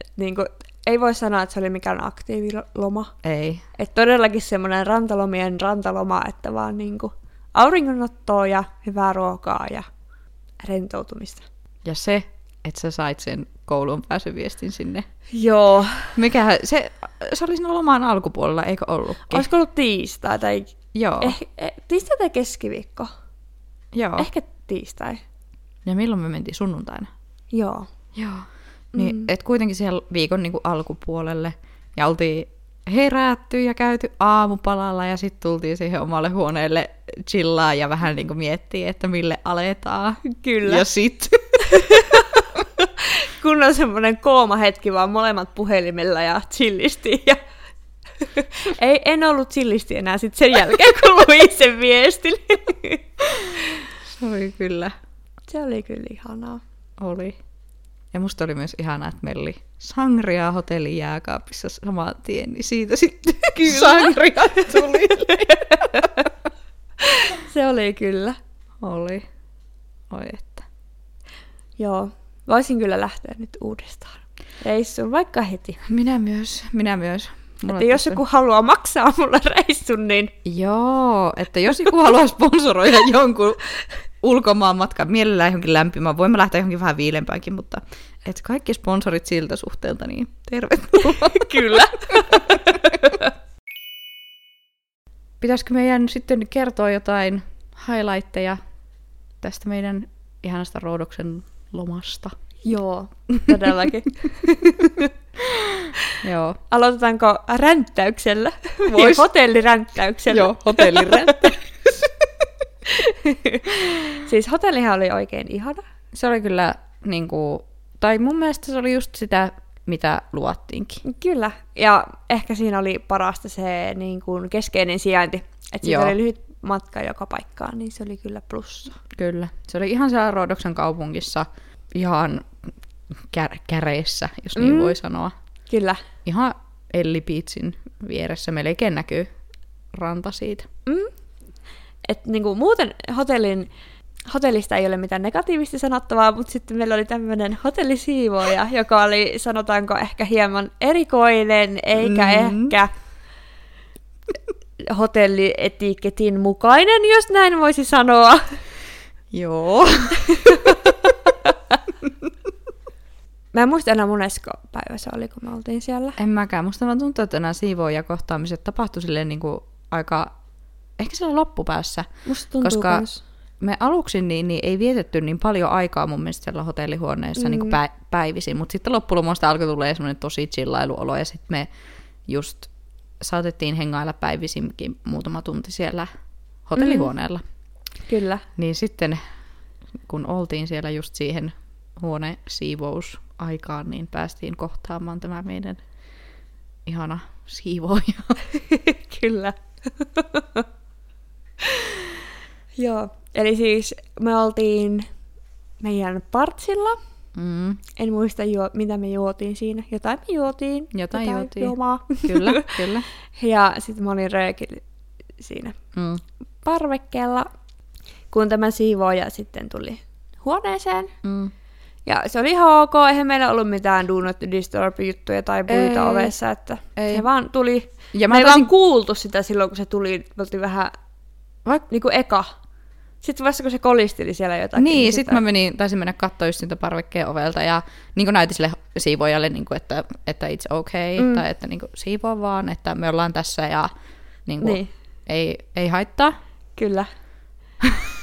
Et niinku, ei voi sanoa, että se oli mikään aktiiviloma.
Ei.
Et todellakin semmoinen rantalomien rantaloma, että vaan niinku auringonottoa ja hyvää ruokaa ja rentoutumista.
Ja se, että sä sait sen kouluun pääsyviestin sinne.
Joo.
Mikähän, se, se oli siinä loman alkupuolella, eikö ollutkin?
Olisiko ollut tiistai tai...
Joo, eh,
Eh, tiistai tai keskiviikko?
joo.
Ehkä tiistai.
Ja milloin me mentiin sunnuntaina?
Joo.
Joo. Niin, mm. et kuitenkin siellä viikon niin kuin alkupuolelle. Ja oltiin herätty ja käyty aamupalalla ja sitten tultiin siihen omalle huoneelle chillaa ja vähän niin kuin miettiä, että mille aletaan.
Kyllä.
Ja sit.
Kun on semmoinen kooma hetki vaan molemmat puhelimella ja chillisti. Ja... Ei, en ollut chillisti enää sit sen jälkeen, kun luin sen viestin.
Oli kyllä.
Se oli kyllä ihanaa.
Oli. Ja musta oli myös ihanaa, että meillä oli sangria hotellin jääkaapissa saman tien, niin siitä sitten kyllä. sangria tuli.
Se oli kyllä.
oli. Oi että.
Joo. Voisin kyllä lähteä nyt uudestaan reissuun, vaikka heti.
Minä myös, minä myös. Mulla
Että jos
tässä-
joku haluaa maksaa mulle reissun, niin
Joo, että jos joku haluaa sponsoroida jonkun ulkomaan matkan, mielellään johonkin lämpimään, voimme lähteä johonkin vähän viilempäänkin, mutta et kaikki sponsorit siltä suhteelta, niin tervetuloa.
kyllä.
Pitäisikö meidän sitten kertoa jotain highlightteja tästä meidän ihanasta Roodoksen lomasta?
Joo, todellakin.
Joo.
Aloitetaanko ränttäyksellä?
Vois.
Hotelliränttäyksellä.
Joo, hotelliräntä.
Siis hotellihan oli oikein ihana.
Se oli kyllä, niin kuin, tai mun mielestä se oli just sitä, mitä luvattiinkin.
Kyllä. Ja ehkä siinä oli parasta se niin kuin keskeinen sijainti. Että siitä
Joo.
oli lyhyt matka joka paikkaan, niin se oli kyllä plussa.
Kyllä. Se oli ihan siellä Roodoksen kaupungissa, ihan kär- käreissä, jos niin
Mm.
voi sanoa.
Kyllä.
Ihan Elli Beachin vieressä melkein näkyy ranta siitä.
Mm. Et niinku muuten hotellin, hotellista ei ole mitään negatiivista sanottavaa, mutta sitten meillä oli tämmöinen hotellisiivooja, joka oli sanotaanko ehkä hieman erikoinen, eikä
Mhm.
ehkä hotellietiketin mukainen, jos näin voisi sanoa.
Joo.
Mä en muista enää monesko päivä se oli, kun me oltiin siellä.
En mäkään. Musta vaan tuntuu, että nämä siivooja kohtaamiset tapahtui silleen niin kuin aika ehkä siellä loppupäässä.
Musta tuntuu
Koska-
kans.
Me aluksi niin, niin ei vietetty niin paljon aikaa mun mielestä siellä hotellihuoneessa mm. niin pä- päivisin, mutta sitten loppulomosta alkoi tulla semmoinen tosi chillailuolo ja sitten me just saatettiin hengailla päivisinkin muutama tunti siellä hotellihuoneella. Mm.
Kyllä.
Niin sitten kun oltiin siellä just siihen huone siivousaikaan, niin päästiin kohtaamaan tämä meidän ihana siivooja.
Kyllä. Joo. Eli siis me oltiin meidän partsilla.
Mm,
En muista, juo, mitä me juotiin siinä. Jotain me juotiin.
Jotain juotiin.
Juomaa.
kyllä, kyllä.
Ja sitten mä olin siinä
Mm,
parvekkeella, kun tämä siivooja sitten tuli huoneeseen.
mm.
Ja se oli ihan ok, eihän meillä ollut mitään do not disturb juttuja tai puita
Ei.
ovessa, että
Ei.
se vaan tuli. Ja
mä
me ei
taisin-
vaan kuultu sitä silloin, kun se tuli, me oltiin vähän
Vaik-
niinku eka. Sitten vasta kun se kolisteli siellä jotakin.
Niin,
sitä-
sitten mä menin, taisin mennä katsoa just siitä parvekkeen ovelta ja niin näytin sille siivoajalle, niin kuin, että, että it's okay,
Mm.
tai että niin kuin, siivoo vaan, että me ollaan tässä ja niin kuin,
Niin,
ei, ei haittaa.
kyllä.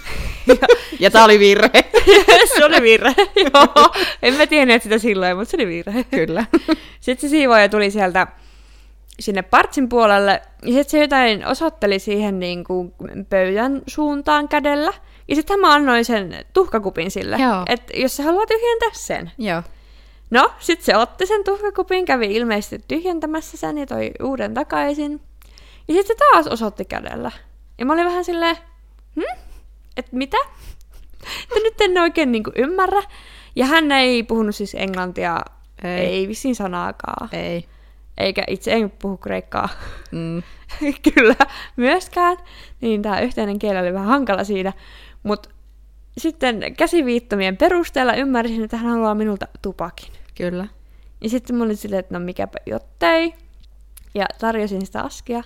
Ja tää oli virhe.
se oli virhe, joo. En mä tiennyt sitä silloin, mutta se oli virhe.
Kyllä.
Sitten se siivooja tuli sieltä sinne partsin puolelle, ja sitten se jotain osoitteli siihen niin kuin pöydän suuntaan kädellä. Ja sitten mä annoin sen tuhkakupin sille, että jos sä haluat tyhjentää sen.
Joo.
No, sitten se otti sen tuhkakupin, kävi ilmeisesti tyhjentämässä sen ja toi uuden takaisin. Ja sitten se taas osoitti kädellä. Ja mä olin vähän silleen, hm? Et mitä? Että nyt en oikein niinku ymmärrä. Ja hän ei puhunut siis englantia, ei,
Ei.
ei vissiin sanaakaan.
Ei.
Eikä itse en puhu kreikkaa.
Mm.
Kyllä, myöskään. Niin tämä yhteinen kieli oli vähän hankala siinä. Mutta sitten käsiviittomien perusteella ymmärsin, että hän haluaa minulta tupakin.
Kyllä.
Ja sitten mä olin silleen, että no mikäpä jottei. Ja tarjosin sitä askia.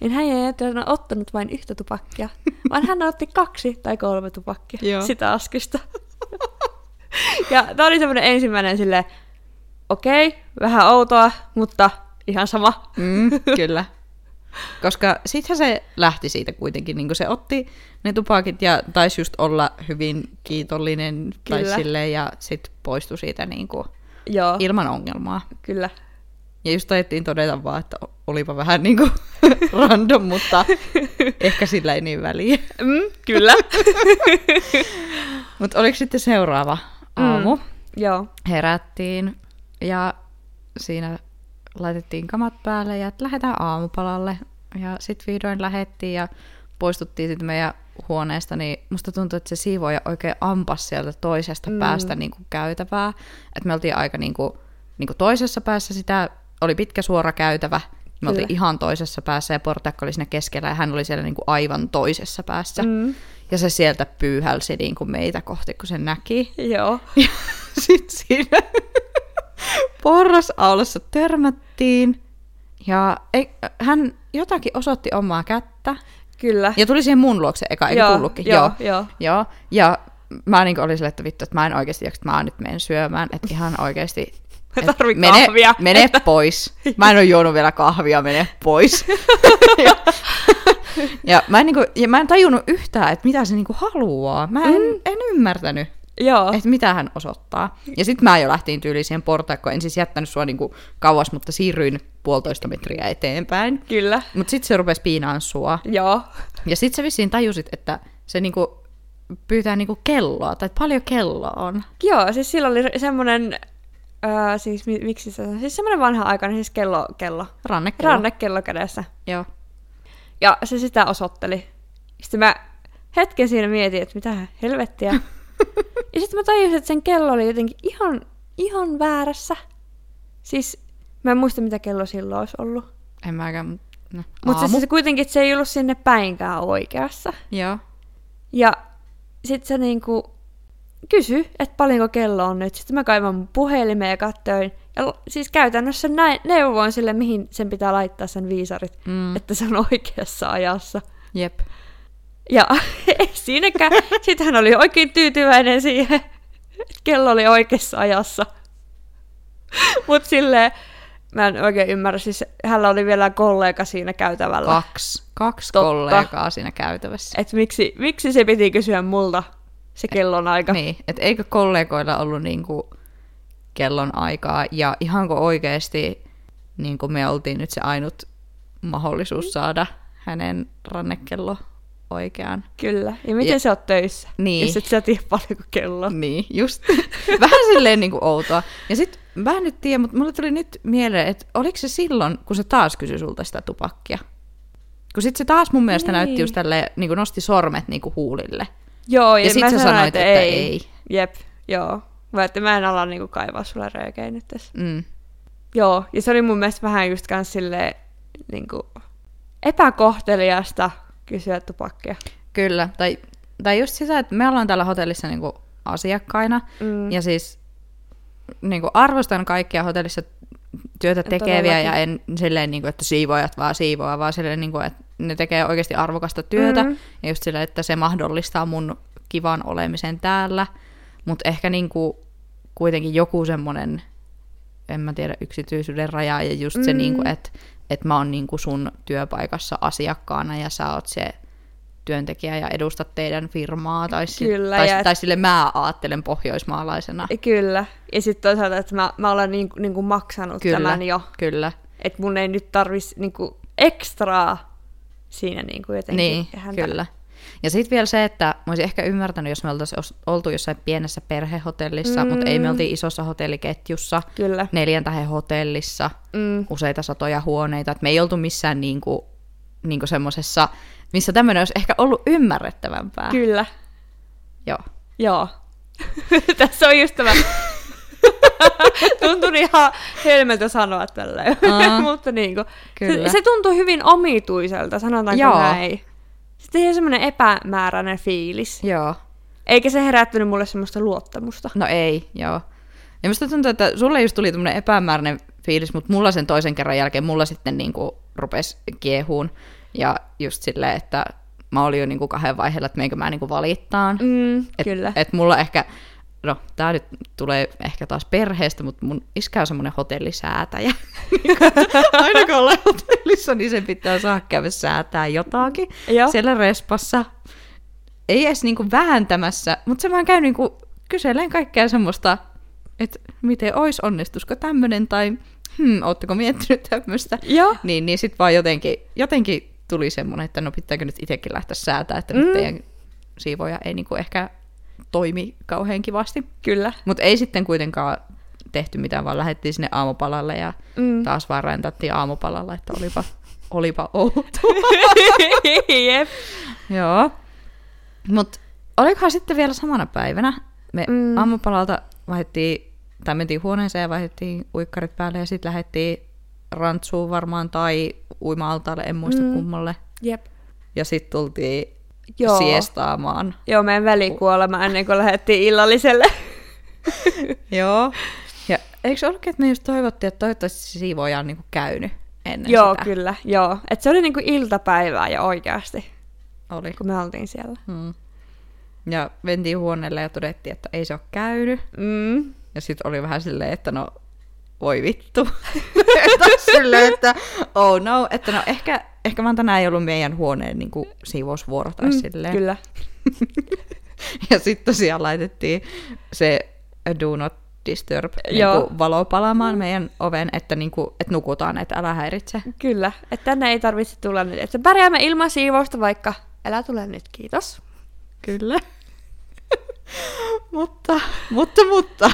Niin hän ei ajatellut ottanut vain yhtä tupakkia, vaan hän otti kaksi tai kolme tupakkia
Joo.
sitä askista. ja tämä oli semmoinen ensimmäinen sille okei, vähän outoa, mutta ihan sama.
Mm, kyllä. Koska sittenhän se lähti siitä kuitenkin, niin kuin se otti ne tupakit ja taisi just olla hyvin kiitollinen tai silleen, ja sitten poistui siitä niin kuin
Joo,
ilman ongelmaa.
kyllä.
Ja just taidettiin todeta vaan, että olipa vähän niin kuin random, mutta ehkä sillä ei niin väliä.
Mm, kyllä.
Mutta oliko sitten seuraava aamu? Mm.
Joo.
Herättiin ja siinä laitettiin kamat päälle ja että lähdetään aamupalalle. Ja sitten vihdoin lähettiin ja poistuttiin sitten meidän huoneesta, niin musta tuntuu, että se siivoja oikein ampas sieltä toisesta mm. päästä niin kuin käytävää. Että me oltiin aika niin kuin, niin kuin toisessa päässä sitä, oli pitkä suora käytävä, me oltiin ihan toisessa päässä ja Portakka oli siinä keskellä ja hän oli siellä niin kuin aivan toisessa päässä.
Mm.
Ja se sieltä pyyhälsi niin kuin meitä kohti, kun se näki.
Joo.
Ja sitten siinä porrasaulassa törmättiin. Ja ei, hän jotakin osoitti omaa kättä.
Kyllä.
Ja tuli siihen mun luokse eka, eikö tullutkin?
joo, joo.
joo. Ja mä niin olin silleen, että vittu, että mä en oikeasti jaksa, että mä nyt menen syömään. Että ihan oikeasti...
Mä
et
tarvin
mene,
kahvia.
Mene pois. Mä en ole juonut vielä kahvia, mene pois. ja, ja, mä en, niinku, ja mä en tajunnut yhtään, että mitä se niinku haluaa. Mä en, mm. en ymmärtänyt
Joo.
että mitä hän osoittaa. Ja sitten mä jo lähtiin tyyliin siihen portaikkoon. En siis jättänyt sua niinku kauas, mutta siirryin puolitoista metriä eteenpäin.
Kyllä.
Mutta sitten se rupesi piinaan sua.
Joo.
Ja sitten sä vissiin tajusit, että se niinku pyytää niinku kelloa, tai että paljon kelloa on.
Joo, siis sillä oli semmoinen, äh, siis mi- miksi se on, siis semmoinen vanha aikainen siis kello, kello.
Rannekello.
Rannekello kädessä.
Joo.
Ja se sitä osoitteli. Sitten mä hetken siinä mietin, että mitä helvettiä. ja sitten mä tajusin, että sen kello oli jotenkin ihan, ihan väärässä. Siis mä en muista, mitä kello silloin olisi ollut.
En mäkään. No,
Mutta
aamu.
se, kuitenkin, se ei ollut sinne päinkään oikeassa.
Joo.
Ja sitten se niinku kysy, että paljonko kello on nyt. Sitten mä kaivan mun puhelimeen ja katsoin. Ja siis käytännössä näin, neuvoin sille, mihin sen pitää laittaa sen viisarit,
Mm.
että se on oikeassa ajassa.
Jep.
Ja ei siinäkään. Sitten hän oli oikein tyytyväinen siihen, että kello oli oikeassa ajassa. Mutta silleen, mä en oikein ymmärrä. Siis hänellä oli vielä kollega siinä käytävällä.
Kaksi. Kaksi
Totta.
kollegaa siinä käytävässä.
Et miksi, miksi se piti kysyä multa se kellon aika?
Niin, että eikö kollegoilla ollut niinku kellon aikaa ja ihanko oikeasti niinku me oltiin nyt se ainut mahdollisuus saada hänen rannekello oikeaan.
Kyllä. Ja miten
Ja-
sä oot töissä?
Niin.
Jos et sä tiedä paljonko kello.
Niin, just. Vähän silleen niinku outoa. Ja sit mä en nyt tiedä, mutta mulle tuli nyt mieleen, että oliko se silloin, kun se taas kysyi sulta sitä tupakkia? Kun sit se taas mun mielestä
Niin.
näytti just tälleen, niinku nosti sormet niinku huulille.
Joo, ja,
Ja sit
mä
sä
sanoin,
sanoit, että ei.
Jep, joo. Mä, että mä en ala niinku kaivaa sulle röökeä nyt tässä.
Mm.
Joo, ja se oli mun mielestä vähän just kans silleen niinku epäkohteliasta kysyä tupakkia.
Kyllä, tai, tai just sitä, että me ollaan täällä hotellissa niinku asiakkaina,
Mm.
ja siis niinku arvostan kaikkia hotellissa työtä tekeviä,
Todellakin.
ja en silleen, niinku, että siivoajat vaan siivoaa, vaan silleen, niinku, että ne tekee oikeasti arvokasta työtä,
Mm.
ja just silleen, että se mahdollistaa mun kivan olemisen täällä, mutta ehkä niinku, kuitenkin joku semmoinen, en mä tiedä, yksityisyyden raja, ja just se,
Mm.
niinku, että että mä oon niinku sun työpaikassa asiakkaana, ja sä oot se työntekijä ja edustat teidän firmaa, tai, si-
Kyllä,
tai,
ja et-
tai sille mä ajattelen pohjoismaalaisena.
Kyllä. Ja sitten toisaalta, että mä, mä olen niin, niin kuin maksanut
Kyllä.
tämän jo.
Kyllä.
Että mun ei nyt tarvis niin kuin ekstraa siinä niin kuin jotenkin
Niin,
häntä.
kyllä. Ja sitten vielä se, että mä olisin ehkä ymmärtänyt, jos me oltaisiin oltu jossain pienessä perhehotellissa, mm. mutta ei me oltiin isossa hotelliketjussa,
Kyllä.
neljän tähden hotellissa,
Mm.
useita satoja huoneita. Et me ei oltu missään niinku, niinku semmoisessa, missä tämmöinen olisi ehkä ollut ymmärrettävämpää.
Kyllä.
Joo.
Joo. Tässä on just tämä. tuntuu ihan helmeltä sanoa tälleen.
Aa,
Mutta niin kuin,
kyllä.
se, se tuntuu hyvin omituiselta, sanotaanko
Joo.
näin. Sitten ihan semmoinen epämääräinen fiilis.
Joo.
Eikä se herättänyt mulle semmoista luottamusta.
No ei, joo. Ja musta tuntuu, että sulle just tuli tämmöinen epämääräinen fiilis, mutta mulla sen toisen kerran jälkeen mulla sitten niinku rupesi kiehuun. Ja just silleen, että mä olin jo niinku kahden vaiheella, että meinkö mä niinku valittaan.
Mm,
Et,
kyllä.
Et mulla ehkä, no tää nyt tulee ehkä taas perheestä, mutta mun iskä on semmoinen hotellisäätäjä. Aina kun ollaan hotellissa, niin sen pitää saada käydä säätää jotakin
Joo.
siellä respassa. Ei edes niinku vääntämässä, mutta se vaan käy niinku kyseleen kaikkea semmoista, että miten ois, onnistusko tämmönen, tai hmm, ootteko miettinyt tämmöistä.
Joo.
Niin, niin sit vaan jotenkin, jotenkin tuli semmoinen, että no pitääkö nyt itsekin lähteä säätää, että. Mm. nyt teidän siivoja ei niinku ehkä toimi kauhean kivasti.
Kyllä.
Mutta ei sitten kuitenkaan tehty mitään, vaan lähdettiin sinne aamupalalle ja
Mm.
taas vaan rentattiin aamupalalla, että olipa, olipa outo.
Jep.
Joo. Mutta olikohan sitten vielä samana päivänä, me
Mm.
aamupalalta vaihdettiin, tai mentiin huoneeseen ja vaihdettiin uikkarit päälle ja sitten lähdettiin rantsuun varmaan tai uima-altaalle, en muista
mm.
kummalle.
Jep.
Ja sitten tultiin
Joo.
Siestaamaan.
Joo, meidän välikuolema ennen kuin lähdettiin illalliselle.
Joo. Ja eikö se ollutkin, että me just toivottiin, että toivottavasti se siivoja on niinku käynyt ennen
joo,
sitä?
kyllä. Joo. Et se oli niinku iltapäivää jo oikeasti,
Oli.
kun me oltiin siellä.
Mm. Ja mentiin huoneelle ja todettiin, että ei se ole käynyt.
Mm.
Ja sitten oli vähän silleen, että no voi vittu. Silleen, että oh no, että no ehkä, ehkä vaan tänään ei ollut meidän huoneen niin kuin, siivousvuoro tai mm, silleen.
Kyllä.
Ja sitten tosiaan laitettiin se do not disturb niin kuin, valo palaamaan meidän oven, että, niin kuin, että nukutaan, että älä häiritse.
Kyllä. Että tänne ei tarvitse tulla nyt. Että pärjäämme ilman siivousta, vaikka älä tule nyt, kiitos.
Kyllä. mutta, mutta, mutta.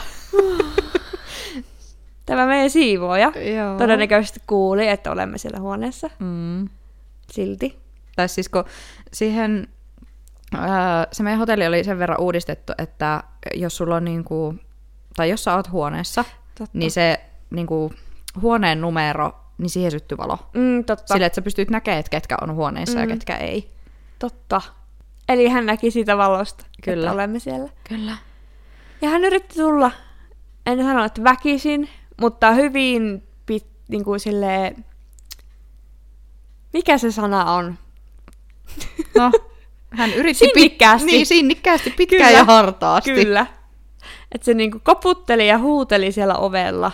Tämä meidän siivooja
Joo.
todennäköisesti kuuli, että olemme siellä huoneessa.
Mm.
Silti.
Tai siis kun siihen, ää, se meidän hotelli oli sen verran uudistettu, että jos sulla on niinku, tai jos sä oot huoneessa,
Totta.
niin se niinku, huoneen numero, niin siihen syttyy valo.
Mm, totta.
Sille, että sä pystyt näkemään, että ketkä on huoneessa mm. ja ketkä ei.
Totta. Eli hän näki siitä valosta,
Kyllä.
että olemme siellä.
Kyllä.
Ja hän yritti tulla, en sano, että väkisin, mutta hyvin pit, niin kuin silleen, mikä se sana on?
No, hän yritti pit-
Sinnikkäästi.
niin, sinnikkäästi, pitkään
Kyllä.
ja hartaasti.
Kyllä. Että se niinku koputteli ja huuteli siellä ovella.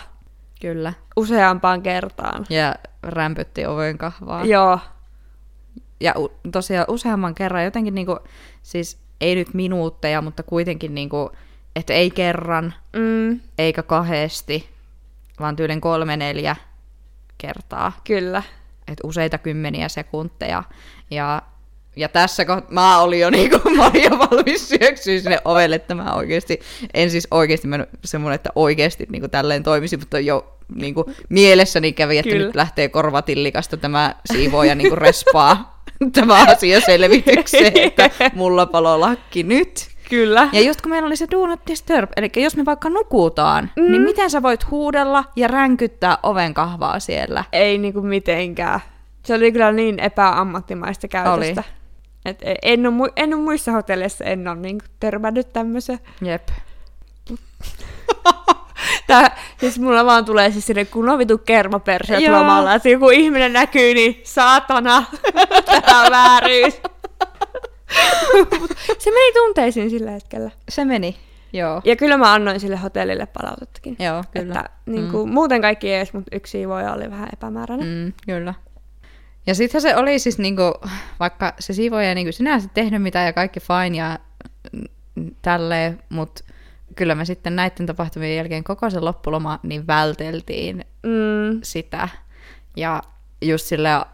Kyllä.
useampaan kertaan.
Ja rämpytti oven kahvaa.
Joo,
Ja u- tosiaan useamman kerran jotenkin niinku, siis ei nyt minuutteja, mutta kuitenkin niinku, että ei kerran,
mm,
eikä kahdesti, vaan tyylin kolme neljä kertaa.
kyllä.
että useita kymmeniä sekunteja. Ja, ja tässä kohtaa mä olin jo niinku, mä olin jo valmis syöksyä sinne ovelle, että mä oikeasti, en siis oikeasti mennyt semmoinen, että oikeasti niinku tälleen toimisi, mutta jo niinku, mielessäni kävi, että
Kyllä.
nyt lähtee korvatillikasta tämä siivooja niinku respaa tämä asia selvitykseen, että mulla palo lakki nyt.
Kyllä.
Ja just kun meillä oli se do not disturb, eli jos me vaikka nukutaan, mm. niin miten sä voit huudella ja ränkyttää oven kahvaa siellä?
Ei niinku mitenkään. Se oli kyllä niin epäammattimaista käytöstä.
Oli.
Et e- en, ole, mu- en ole muissa hotelleissa en ole niinku törmännyt tämmöiseen.
Jep.
Tää, siis mulla vaan tulee siis sinne kunnon vitu kermaperseet
Joo.
lomalla, että joku ihminen näkyy, niin saatana, tää on vääryys. Se meni tunteisiin sillä hetkellä.
Se meni, joo.
Ja kyllä mä annoin sille hotellille palautettakin.
Joo, kyllä.
Että niin kuin, mm. muuten kaikki ees, mutta yksi siivoja oli vähän epämääräinen.
Mm, kyllä. Ja sittenhän se oli siis niinku, vaikka se siivoja ei niinku sinänsä tehnyt mitään ja kaikki fine ja tälleen, mutta kyllä me sitten näiden tapahtumien jälkeen koko se loppuloma niin välteltiin
Mm,
sitä. Ja just sillä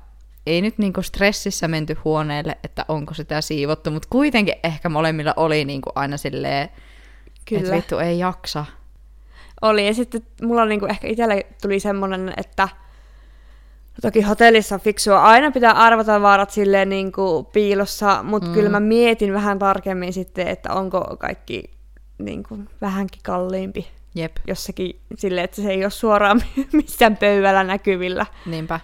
ei nyt niinku stressissä menty huoneelle, että onko sitä siivottu, mutta kuitenkin ehkä molemmilla oli niinku aina silleen, että vittu ei jaksa.
Oli, ja sitten mulla niinku ehkä itselle tuli semmonen, että toki hotellissa on fiksua, aina pitää arvata vaarat silleen niinku piilossa, mutta mm. kyllä mä mietin vähän tarkemmin sitten, että onko kaikki niinku vähänkin kalliimpi
Jep,
jossakin silleen, että se ei ole suoraan missään pöydällä näkyvillä.
niinpä.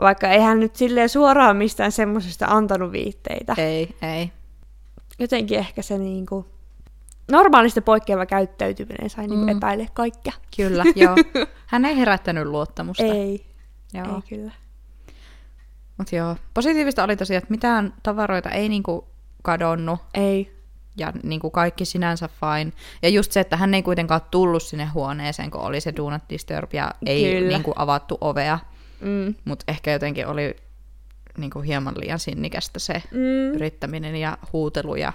Vaikka eihän nyt silleen suoraan mistään semmoisesta antanut viitteitä.
Ei, ei.
Jotenkin ehkä se niinku normaalista poikkeava käyttäytyminen sai niinku
Mm.
epäile kaikkea.
Kyllä, joo. Hän ei herättänyt luottamusta.
Ei,
Joo.
ei kyllä.
Mut joo. Positiivista oli tosiaan, että mitään tavaroita ei niinku kadonnut
Ei.
ja niinku kaikki sinänsä fine. Ja just se, että hän ei kuitenkaan tullut sinne huoneeseen, kun oli se do not disturb ja ei
Kyllä.
niinku avattu ovea.
Mm.
Mutta ehkä jotenkin oli niinku hieman liian sinnikästä se
Mm.
yrittäminen ja huutelu ja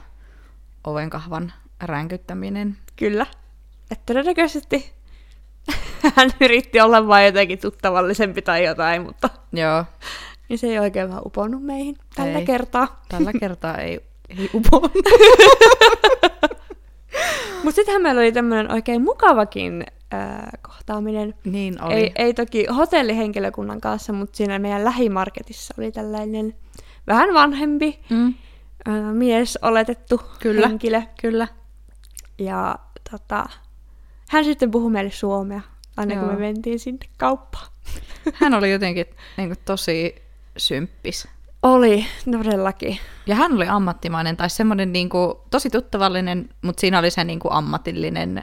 ovenkahvan ränkyttäminen.
Kyllä. Että todennäköisesti hän yritti olla vain jotenkin tuttavallisempi tai jotain, mutta
Joo,
niin se ei oikein vähän uponnut meihin tällä
Ei.
kertaa.
tällä kertaa ei, ei uponnut.
Mutta sittenhän meillä oli tämmöinen oikein mukavakin äh, kohtaaminen.
niin oli.
Ei, ei toki hotellihenkilökunnan kanssa, mutta siinä meidän lähimarketissa oli tällainen vähän vanhempi
Mm,
äh, mies oletettu
Kyllä.
henkilö.
kyllä.
Ja tota, hän sitten puhui meille suomea, aina kun
Joo.
me mentiin sinne kauppaan.
Hän oli jotenkin niin kuin, tosi symppis.
Oli, todellakin.
Ja hän oli ammattimainen, tai semmoinen niin kuin, tosi tuttavallinen, mutta siinä oli se niin kuin, ammatillinen.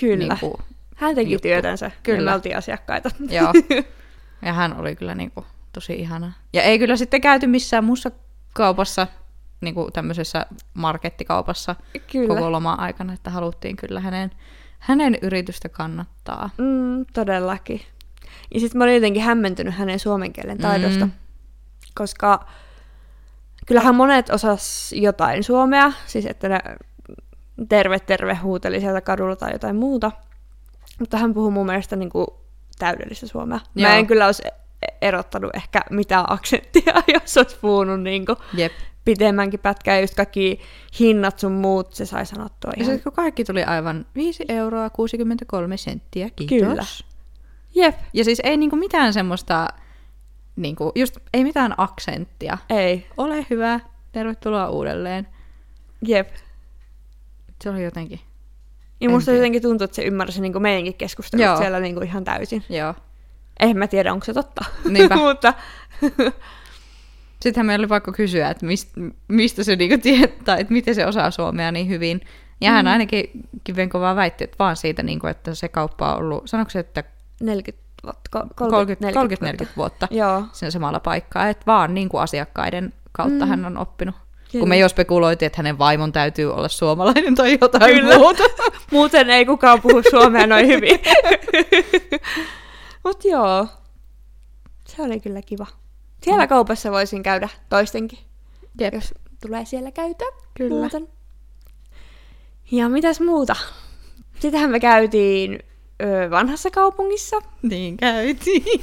Kyllä.
Niin kuin,
Hän teki
juttu.
työtänsä.
Kyllä.
Me oltiin asiakkaita.
joo. Ja hän oli kyllä niin kuin, tosi ihana. Ja ei kyllä sitten käyty missään muussa kaupassa, niin kuin tämmöisessä markettikaupassa
Kyllä.
koko loma aikana, että haluttiin kyllä hänen, hänen yritystä kannattaa.
Mm, todellakin. Ja sitten mä olin jotenkin hämmentynyt hänen suomen kielen taidosta,
Mm.
Koska kyllähän monet osas jotain suomea, siis että ne terve terve huuteli sieltä kadulla tai jotain muuta, mutta hän puhui mun mielestä niin kuin täydellistä suomea. Mä
Joo.
en kyllä olisi erottanut ehkä mitään aksenttia, jos olisi puhunut niin kuin
Jep.
pitemmänkin pätkää, just kaikki hinnat sun muut, se sai sanottua
Ja
ihan.
sitten kun kaikki tuli aivan 5 euroa 63 senttiä, kiitos.
Kyllä. Jep,
Ja siis ei niinku mitään semmoista, niinku, just ei mitään aksenttia.
ei,
Ole hyvä, tervetuloa uudelleen.
jep.
Se oli jotenkin,
Ja musta
tiedä.
jotenkin tuntuu, että se ymmärsi niin kuin meidänkin keskustelut
Joo.
siellä niin kuin ihan täysin.
joo.
En mä tiedä, onko se totta.
Niinpä.
Mutta
Sittenhän meillä oli pakko kysyä, että mist, mistä se niinku tietää, että miten se osaa suomea niin hyvin. Ja hän ainakin kivenkovaa väitti, että vaan siitä, niinku, että se kauppa on ollut, sanoiko se, että
40 vuotta, ko- 30,
30-40 vuotta
Joo,
siinä samalla paikkaa, että vaan niin kuin asiakkaiden kautta mm. hän on oppinut.
Kyllä.
Kun me jo spekuloitiin, että hänen vaimon täytyy olla suomalainen tai jotain
Kyllä.
muuta.
muuten ei kukaan puhu suomea noin hyvin. Mut joo, se oli kyllä kiva. Siellä kaupassa voisin käydä toistenkin,
Jep.
jos tulee siellä käytyä.
Kyllä.
Muuten. Ja mitäs muuta? Sitähän me käytiin ö, vanhassa kaupungissa.
Niin käytiin.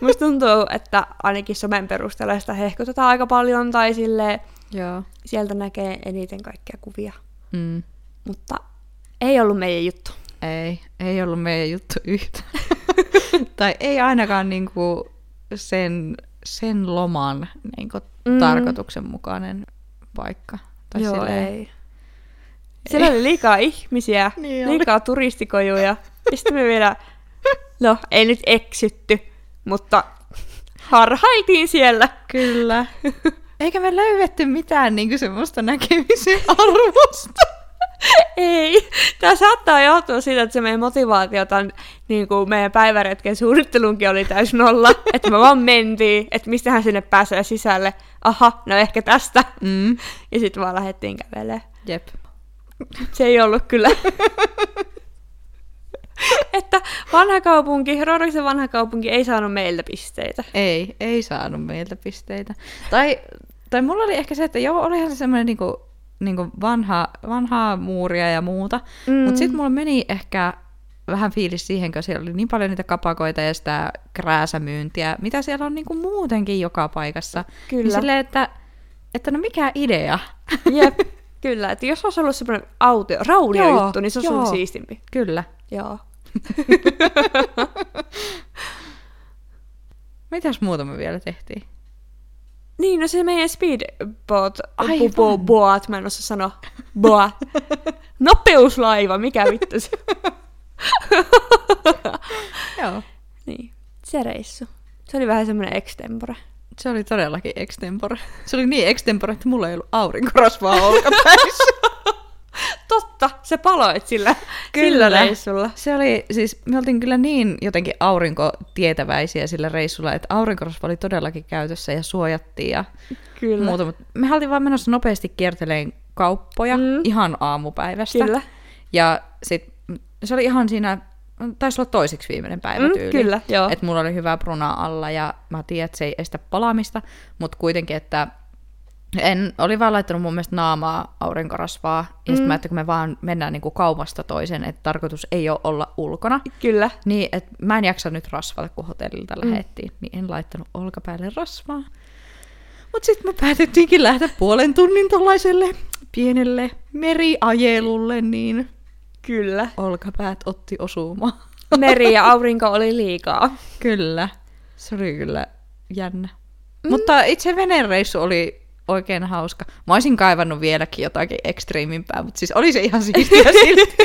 Musta tuntuu, että ainakin somen perusteella sitä hehkutetaan aika paljon, tai sille
Joo.
sieltä näkee eniten kaikkia kuvia.
Mm.
Mutta ei ollut meidän juttu.
Ei, ei ollut meidän juttu yhtä. tai ei ainakaan niinku sen, sen loman niinku
mm.
tarkoituksenmukainen paikka. Tai
Joo,
silleen-
ei. Siellä oli liikaa ihmisiä,
Niin oli.
liikaa turistikojuja. Ja sitten me vielä, no ei nyt eksytty, mutta harhailtiin siellä.
Kyllä. Eikä me löydetty mitään niinku semmoista näkemisen arvosta.
Ei. Tämä saattaa johtua siitä, että se meidän motivaatio tämän niin kuin meidän päiväretken suunnittelunkin oli täys nolla. että me vaan mentiin, että mistähän sinne pääsee sisälle. Aha, no ehkä tästä.
Mm.
Ja sitten vaan lähdettiin kävelemään.
Jep.
Se ei ollut kyllä. että vanha kaupunki, Rodoksen vanha kaupunki ei saanut meiltä pisteitä.
Ei, ei saanut meiltä pisteitä. Tai, tai mulla oli ehkä se, että joo, olihan se semmoinen niinku, niinku vanha, vanhaa muuria ja muuta.
Mm.
Mm. Mutta sitten mulla meni ehkä vähän fiilis siihen, kun siellä oli niin paljon niitä kapakoita ja sitä krääsämyyntiä, mitä siellä on niinku muutenkin joka paikassa.
Kyllä.
Niin silleen, että, että no mikä idea?
Jep, kyllä. Että jos olisi ollut semmoinen autio, raunio
Joo,
juttu, niin se olisi
joo.
ollut siistimpi.
Kyllä.
Joo.
Mitäs muuta me vielä tehtiin?
Niin, no se meidän speedboat,
Aivan.
bu- bu- boat, mä en osaa sanoa, boat. Nopeuslaiva, mikä vittu se.
Joo.
niin, se reissu. Se oli vähän semmoinen extempore.
Se oli todellakin extempore. Se oli niin extempore, että mulla ei ollut aurinkorasvaa olkapäissä.
Totta, se paloit sillä,
Kyllä.
sillä reissulla.
Se oli, siis me oltiin kyllä niin jotenkin aurinkotietäväisiä sillä reissulla, että aurinkorasva oli todellakin käytössä ja suojattiin ja
Kyllä.
muuta. Mutta me oltiin vaan menossa nopeasti kierteleen kauppoja
Mm.
ihan aamupäivästä.
Kyllä.
Ja sit se oli ihan siinä, taisi olla toiseksi viimeinen päivä
Mm,
tyyli.
kyllä, joo.
Että mulla oli hyvä bruna alla ja mä tiedän, että se ei estä palamista, mutta kuitenkin, että en, oli vaan laittanut mun mielestä naamaa aurinkorasvaa, ja sitten
Mm.
mä, että kun me vaan mennään niinku kaupasta toisen, että tarkoitus ei ole olla ulkona,
Kyllä.
niin että mä en jaksa nyt rasvata, kun hotellilta
mm.
lähettiin, niin en laittanut olkapäälle rasvaa. Mutta sitten me päätettiinkin lähteä puolen tunnin tuollaiselle pienelle meriajelulle, niin
Kyllä.
olkapäät otti osumaan.
Meri ja aurinko oli liikaa.
Kyllä. Se oli kyllä jännä. Mm. Mutta itse venereissu oli oikein hauska. Mä olisin kaivannut vieläkin jotakin ekstriimimpää, mutta siis oli se ihan siistiä silti.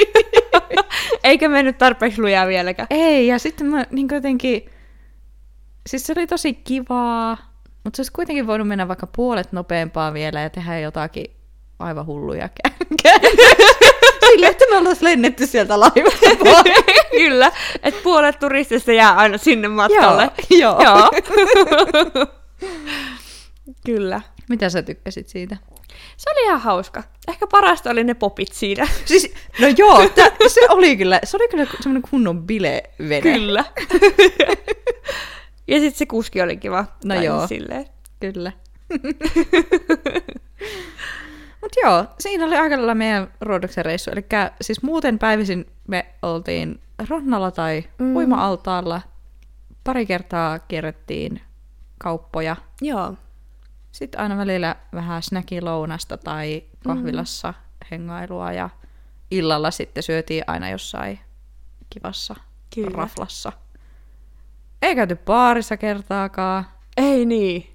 Eikä mennyt tarpeeksi lujaa vieläkään.
Ei, ja sitten mä niin jotenkin... Siis se oli tosi kivaa, mutta se olisi kuitenkin voinut mennä vaikka puolet nopeampaa vielä ja tehdä jotakin aivan hulluja Sille, että me oltaisiin lennetty sieltä laivasta.
Kyllä, että puolet turistista jää aina sinne matkalle.
Joo, joo.
Joo. Kyllä.
Mitä sä tykkäsit siitä?
Se oli ihan hauska. Ehkä parasta oli ne popit siinä.
Siis, no joo, tä, se oli kyllä, se oli kyllä semmoinen kunnon bilevene.
Kyllä. ja sitten se kuski oli kiva.
No joo.
Silleen.
Kyllä. Mut joo, siinä oli aika lailla meidän Rodoksen reissu. Eli siis muuten päivisin me oltiin rannalla tai
Mm.
mm. uima-altaalla. Pari kertaa kierrettiin kauppoja.
Joo.
Sitten aina välillä vähän snackilounasta tai kahvilassa mm. hengailua ja illalla sitten syötiin aina jossain kivassa
Kyllä.
raflassa. Ei käyty baarissa kertaakaan.
Ei niin.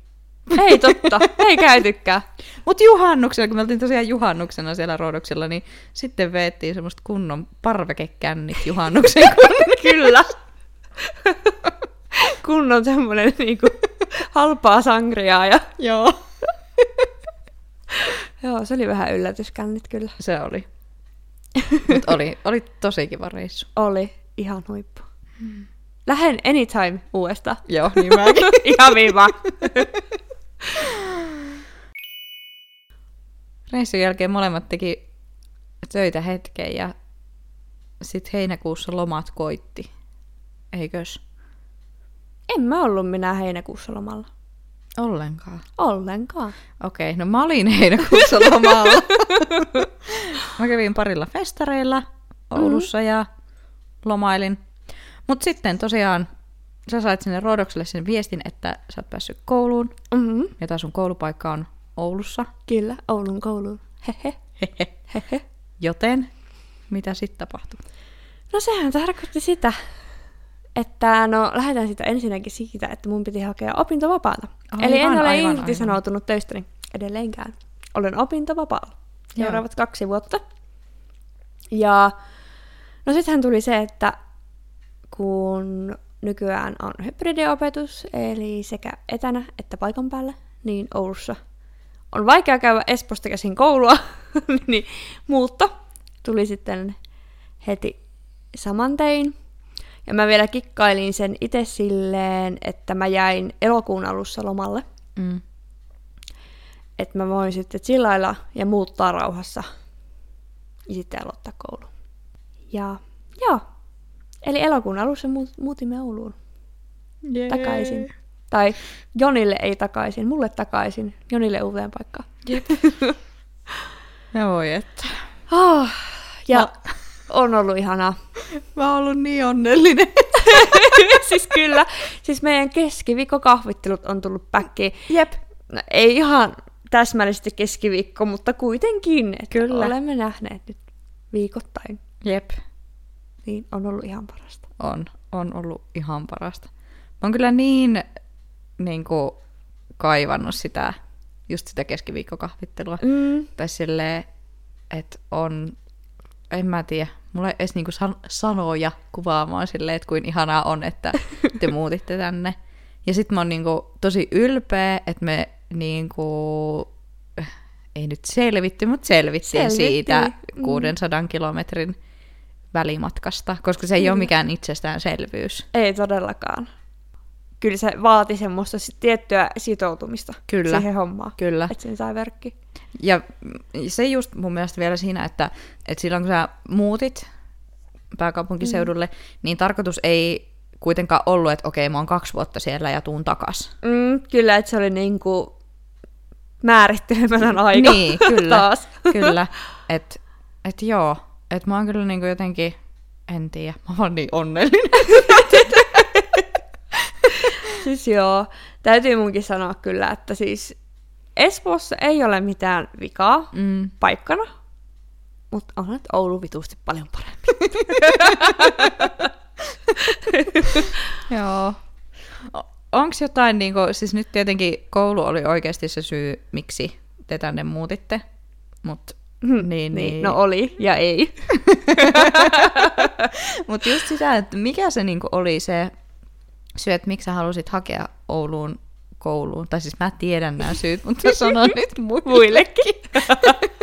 Ei totta. Ei käytykään.
Mutta juhannuksena, kun me oltiin tosiaan juhannuksena siellä Rodoksella, niin sitten veettiin semmoista kunnon parvekekännit juhannuksen.
Kyllä. Kunnon semmonen niinku halpaa sangriaa ja...
Joo.
Joo, se oli vähän yllätyskännit kyllä.
Se oli. Mut oli, oli tosi kiva reissu.
Oli ihan huippu. Lähen anytime uudestaan.
Joo, niin mäkin.
ihan viiva.
Reissun jälkeen molemmat teki töitä hetken ja sitten heinäkuussa lomat koitti. eikös?
En mä ollut minä heinäkuussa lomalla.
Ollenkaan.
Ollenkaan.
Okei, no mä olin heinäkuussa lomalla. mä kävin parilla festareilla Oulussa mm. ja lomailin. Mutta sitten tosiaan sä sait sinne Roodokselle sen viestin, että sä oot päässyt kouluun.
Mm-hmm.
Ja tää sun koulupaikka on Oulussa.
Kyllä, Oulun kouluun. Hehe. Hehe.
Joten, mitä sitten tapahtui?
No sehän tarkoitti sitä, että no lähdetään sitä ensinnäkin siitä, että mun piti hakea opintovapaata.
Aivan,
Eli en ole
aivan,
irtisanoutunut töistäni edelleenkään. Olen opintovapaalla seuraavat kaksi vuotta. Ja no sittenhän tuli se, että kun nykyään on hybridiopetus, eli sekä etänä että paikan päällä, niin Oulussa on vaikea käydä Esposta käsin koulua, niin muutto tuli sitten heti saman tein. Ja mä vielä kikkailin sen itse silleen, että mä jäin elokuun alussa lomalle.
Mm.
Että mä voin sitten chillailla ja muuttaa rauhassa. Ja sitten aloittaa koulu. Ja joo. Eli elokuun alussa muut- muutimme Ouluun
Jee.
takaisin. Tai Jonille ei takaisin, mulle takaisin. Jonille uuteen paikkaan.
Ja voi että.
Oh, ja
Mä-
on ollut ihanaa.
Mä oon ollut niin onnellinen.
siis kyllä. Siis meidän keskiviikkokahvittelut on tullut päkkiin.
Jep.
No, ei ihan täsmällisesti keskiviikko, mutta kuitenkin.
Kyllä.
Olemme nähneet nyt viikoittain.
Jep.
Niin on ollut ihan parasta.
On. On ollut ihan parasta. Mä oon kyllä niin, niin kuin, kaivannut sitä, just sitä keskiviikkokahvittelua.
Mm.
Tai silleen, että on, en mä tiedä, mulla ei edes niinku san- sanoja kuvaamaan silleen, että kuin ihanaa on, että te muutitte tänne. Ja sit mä oon niinku tosi ylpeä, että me niinku, ei nyt selvitty, mutta selvittiin
Selvittiin,
siitä
mm.
600 kilometrin välimatkasta, koska se ei
Kyllä.
ole mikään itsestäänselvyys.
Ei todellakaan. Kyllä se vaati semmoista tiettyä sitoutumista
Kyllä.
siihen hommaan.
Kyllä.
Että sen sai verkki.
Ja se just mun mielestä vielä siinä, että, että silloin kun sä muutit pääkaupunkiseudulle, mm. niin tarkoitus ei kuitenkaan ollut, että okei, mä oon kaksi vuotta siellä ja tuun takas.
Mm, kyllä, että se oli niinku määrittelemätön aika
Niin, kyllä.
taas.
Kyllä. Että et joo, että mä oon kyllä niinku jotenkin, en tiedä, mä oon niin onnellinen.
Siis joo, täytyy munkin sanoa kyllä, että siis Espoossa ei ole mitään vikaa
Mm.
paikkana, mutta on nyt Oulu vitusti paljon parempi.
Joo. Onko jotain, niinku, siis nyt tietenkin koulu oli oikeasti se syy, miksi te tänne muutitte, mutta niin, niin.
No oli ja ei.
Mutta just sitä, että mikä se niinku oli se syy, että miksi sä halusit hakea Ouluun kouluun. Tai siis mä tiedän nämä syyt, mutta sanon nyt muille.
Muillekin.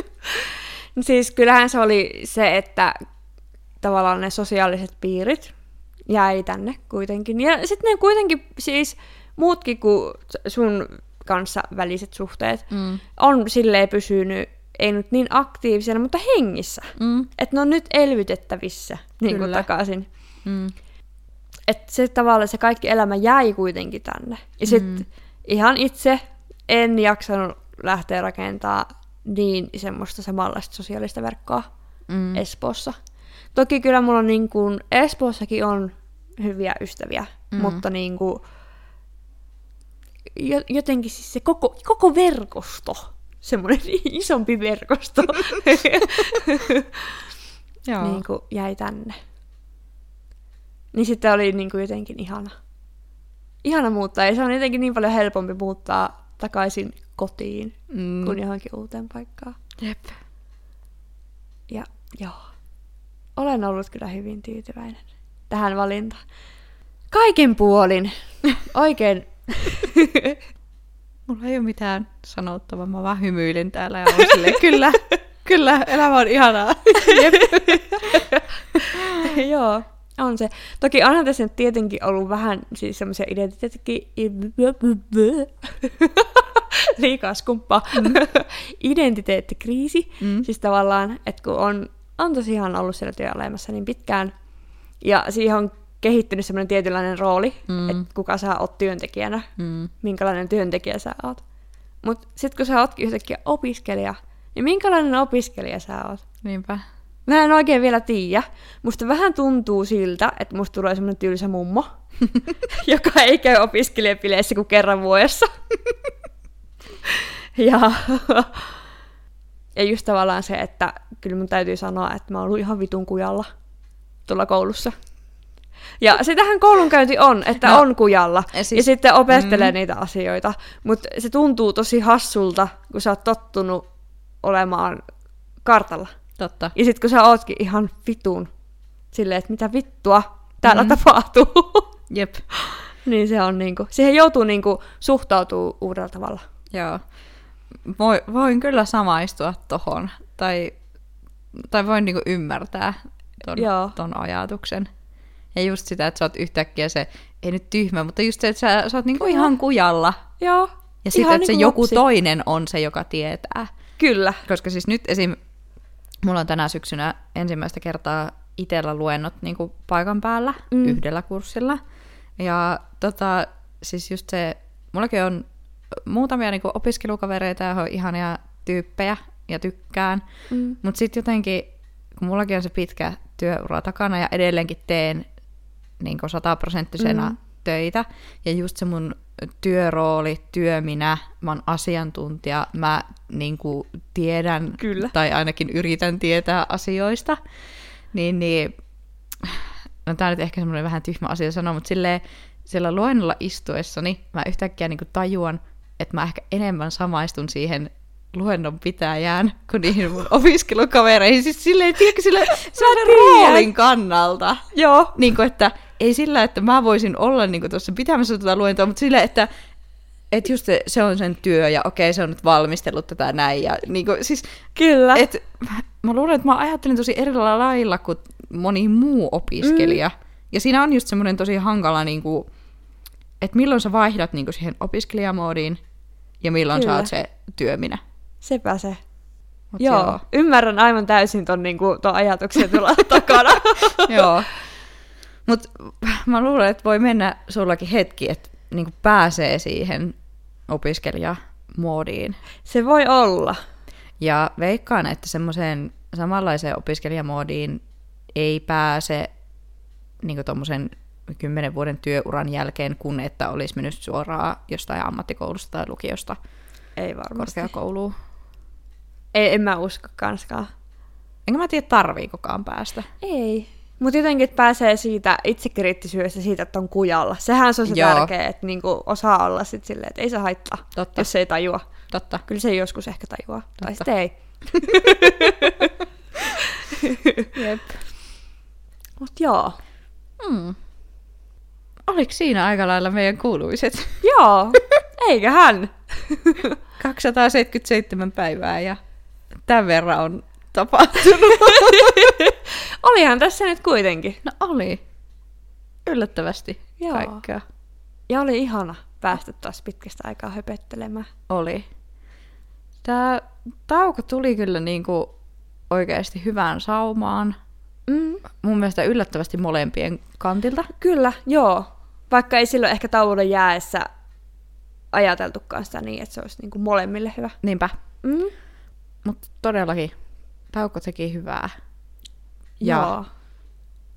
siis kyllähän se oli se, että tavallaan ne sosiaaliset piirit jäi tänne kuitenkin. Ja sitten ne kuitenkin siis muutkin kuin sun kanssa väliset suhteet
Mm.
on silleen pysynyt, ei nyt niin aktiivisena, mutta hengissä.
Mm.
Että ne on nyt elvytettävissä niin kuin takaisin.
Mm.
Että se tavallaan se kaikki elämä jäi kuitenkin tänne. Ja sitten
Mm.
ihan itse en jaksanut lähteä rakentaa niin semmoista samanlaista sosiaalista verkkoa
Mm.
Espoossa. Toki kyllä mulla on niin kuin, Espoossakin on hyviä ystäviä,
Mm.
mutta niin kuin, jo, jotenkin siis se koko, koko verkosto, semmoinen isompi verkosto,
Joo.
niin kuin jäi tänne. Niin sitten oli niin kuin jotenkin ihana. Ihana muuttaa, ja se on jotenkin niin paljon helpompi muuttaa takaisin kotiin
Mm.
kuin johonkin uuteen paikkaan.
Jep.
Ja joo, olen ollut kyllä hyvin tyytyväinen tähän valintaan. Kaiken puolin. Oikein.
Mulla ei ole mitään sanottavaa, mä vaan hymyilen täällä ja olen silleen, kyllä, kyllä, elämä on ihanaa.
Joo, on se. Toki onhan tässä nyt tietenkin ollut vähän siis semmoisia identiteettikin... Liikaa skumppaa. Identiteettikriisi.
Mm.
Siis tavallaan, että kun on, on tosiaan ollut siellä työelämässä niin pitkään, ja siihen on kehittynyt semmoinen tietynlainen rooli,
Mm.
että kuka sä oot työntekijänä,
Mm.
minkälainen työntekijä sä oot. Mutta sitten kun sä ootkin yhtäkkiä opiskelija, niin minkälainen opiskelija sä oot?
Niinpä.
Mä en oikein vielä tiedä. Musta vähän tuntuu siltä, että musta tulee semmonen tylsä mummo, joka ei käy opiskelijapileissä kuin kerran vuodessa. ja, ja just tavallaan se, että kyllä mun täytyy sanoa, että mä oon ollut ihan vitun kujalla tuolla koulussa. Ja sitähän koulunkäynti on, että
No,
on kujalla.
ja siis-
ja sitten opettelee
mm.
mm. niitä asioita. Mutta se tuntuu tosi hassulta, kun sä oot tottunut olemaan kartalla.
Totta.
Ja sit kun sä ootkin ihan vitun silleen, että mitä vittua täällä
Mm.
tapahtuu,
Jep.
niin se on niinku, siihen joutuu niinku suhtautuu uudella tavalla.
Joo. Voi, voin kyllä samaistua tohon. Tai, tai voin niinku ymmärtää ton,
Joo.
ton ajatuksen. Ja just sitä, että sä oot yhtäkkiä se, ei nyt tyhmä, mutta just se, että sä, sä oot niinku ihan kujalla.
Joo.
Ja sitten, että se
niinku
joku
lapsi.
toinen on se, joka tietää.
Kyllä.
Koska siis nyt esim. Mulla on tänä syksynä ensimmäistä kertaa itellä luennot niin kuin paikan päällä mm. Yhdellä kurssilla. Ja tota, siis just se, mullakin on muutamia niin kuin opiskelukavereita ja on ihania tyyppejä ja tykkään.
Mm.
Mutta sitten jotenkin, kun mullakin on se pitkä työura takana ja edelleenkin teen niin sataprosenttisena mm.
Mm.
töitä, ja just se mun työrooli, työminä, mä oon asiantuntija, mä niin kuin tiedän,
Kyllä.
tai ainakin yritän tietää asioista, niin, niin no tää on nyt ehkä semmoinen vähän tyhmä asia sanoa, mutta silleen, siellä luennolla istuessani mä yhtäkkiä niin kuin tajuan, että mä ehkä enemmän samaistun siihen luennon pitäjään kuin niihin mun opiskelukavereihin. Siis silleen, tiedätkö, sille
tiedän.
roolin kannalta.
Joo.
Niin kuin, että ei sillä, että mä voisin olla niin tuossa pitämässä tätä luentoa, mutta sillä, että että just se, se on sen työ ja okei, se on nyt valmistellut tätä näin. Ja niin kuin, siis,
Kyllä.
et, mä luulen, että mä ajattelin tosi eri lailla kuin moni muu opiskelija. Mm. Ja siinä on just semmoinen tosi hankala, niin kuin, että milloin sä vaihdat niin kuin siihen opiskelijamoodiin ja milloin
Kyllä.
sä oot se työminä.
Sepä se.
Mut
joo. joo. Ymmärrän aivan täysin ton, niinku, ton ajatuksen tulla takana.
Joo. Mutta mä luulen, että voi mennä sullakin hetki, että niinku pääsee siihen opiskelijamoodiin.
Se voi olla.
Ja veikkaan, että semmoiseen samanlaiseen opiskelijamoodiin ei pääse niin tuommoisen kymmenen vuoden työuran jälkeen, kun että olisi mennyt suoraan jostain ammattikoulusta tai lukiosta
Ei varmasti.
korkeakouluun.
Ei, en mä usko kanskaan.
Enkä mä tiedä, tarviikokaan päästä.
Ei. Mutta jotenkin että pääsee siitä itsekriittisyydestä siitä, että on kujalla. Sehän se on se
Joo.
tärkeä, että niinku osaa olla sit silleen, että ei se haittaa,
Totta.
jos se ei tajua.
Totta.
Kyllä se joskus ehkä tajuaa. Tai
Totta.
sitten ei.
Jep.
Mut joo.
Hmm. Oliko siinä aika lailla meidän kuuluiset?
Joo. Eiköhän.
277 päivää ja tämän verran on tapahtunut.
Olihan tässä nyt kuitenkin.
No oli. Yllättävästi
Joo.
kaikkea.
Ja oli ihana päästä taas pitkästä aikaa höpöttelemään.
Oli. Tämä tauko tuli kyllä niinku oikeasti hyvään saumaan.
Mm.
Mun mielestä yllättävästi molempien kantilta.
Kyllä, joo. Vaikka ei silloin ehkä tauolle jääessä ajateltukaan sitä niin, että se olisi niinku molemmille hyvä.
Niinpä.
Mm.
Mutta todellakin tauko teki hyvää. Ja,
Joo.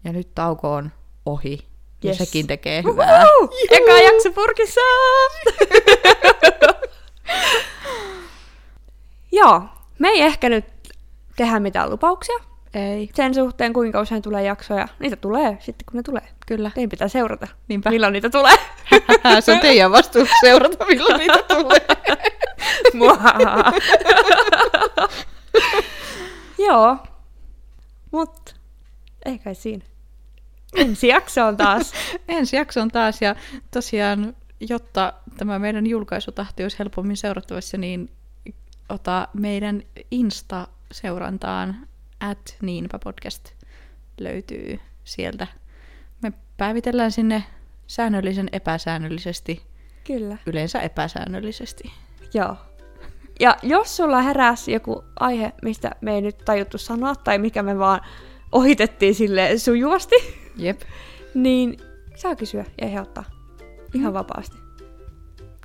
ja nyt tauko on ohi. Ja
Yes.
sekin tekee hyvää.
Uhu! Eka jakso purkissa! Joo, me ei ehkä nyt tehdä mitään lupauksia
Ei,
sen suhteen, kuinka usein tulee jaksoja. Niitä tulee sitten, kun ne tulee.
kyllä.
Teidän pitää seurata,
Niinpä.
milloin niitä tulee.
Se on teidän vastuus seurata, milloin niitä tulee.
Joo, mut ei kai siinä. Ensi jaksoon taas.
Ensi jakson taas ja tosiaan, jotta tämä meidän julkaisutahti olisi helpommin seurattavissa, niin ota meidän Insta-seurantaan at niinpä podcast löytyy sieltä. Me päivitellään sinne säännöllisen epäsäännöllisesti,
Kyllä.
yleensä epäsäännöllisesti.
Joo. Ja jos sulla heräsi joku aihe, mistä me ei nyt tajuttu sanoa, tai mikä me vaan ohitettiin sille sujuvasti,
Jep.
niin saa kysyä ja ehdottaa. Ihan vapaasti.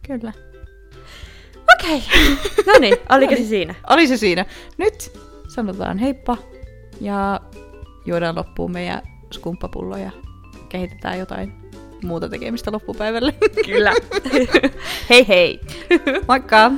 Kyllä.
Okei. No niin, oliko se siinä?
Oli se siinä. Nyt sanotaan heippa ja juodaan loppuun meidän skumppapullo ja kehitetään jotain muuta tekemistä loppupäivälle.
Kyllä. hei hei.
Moikka!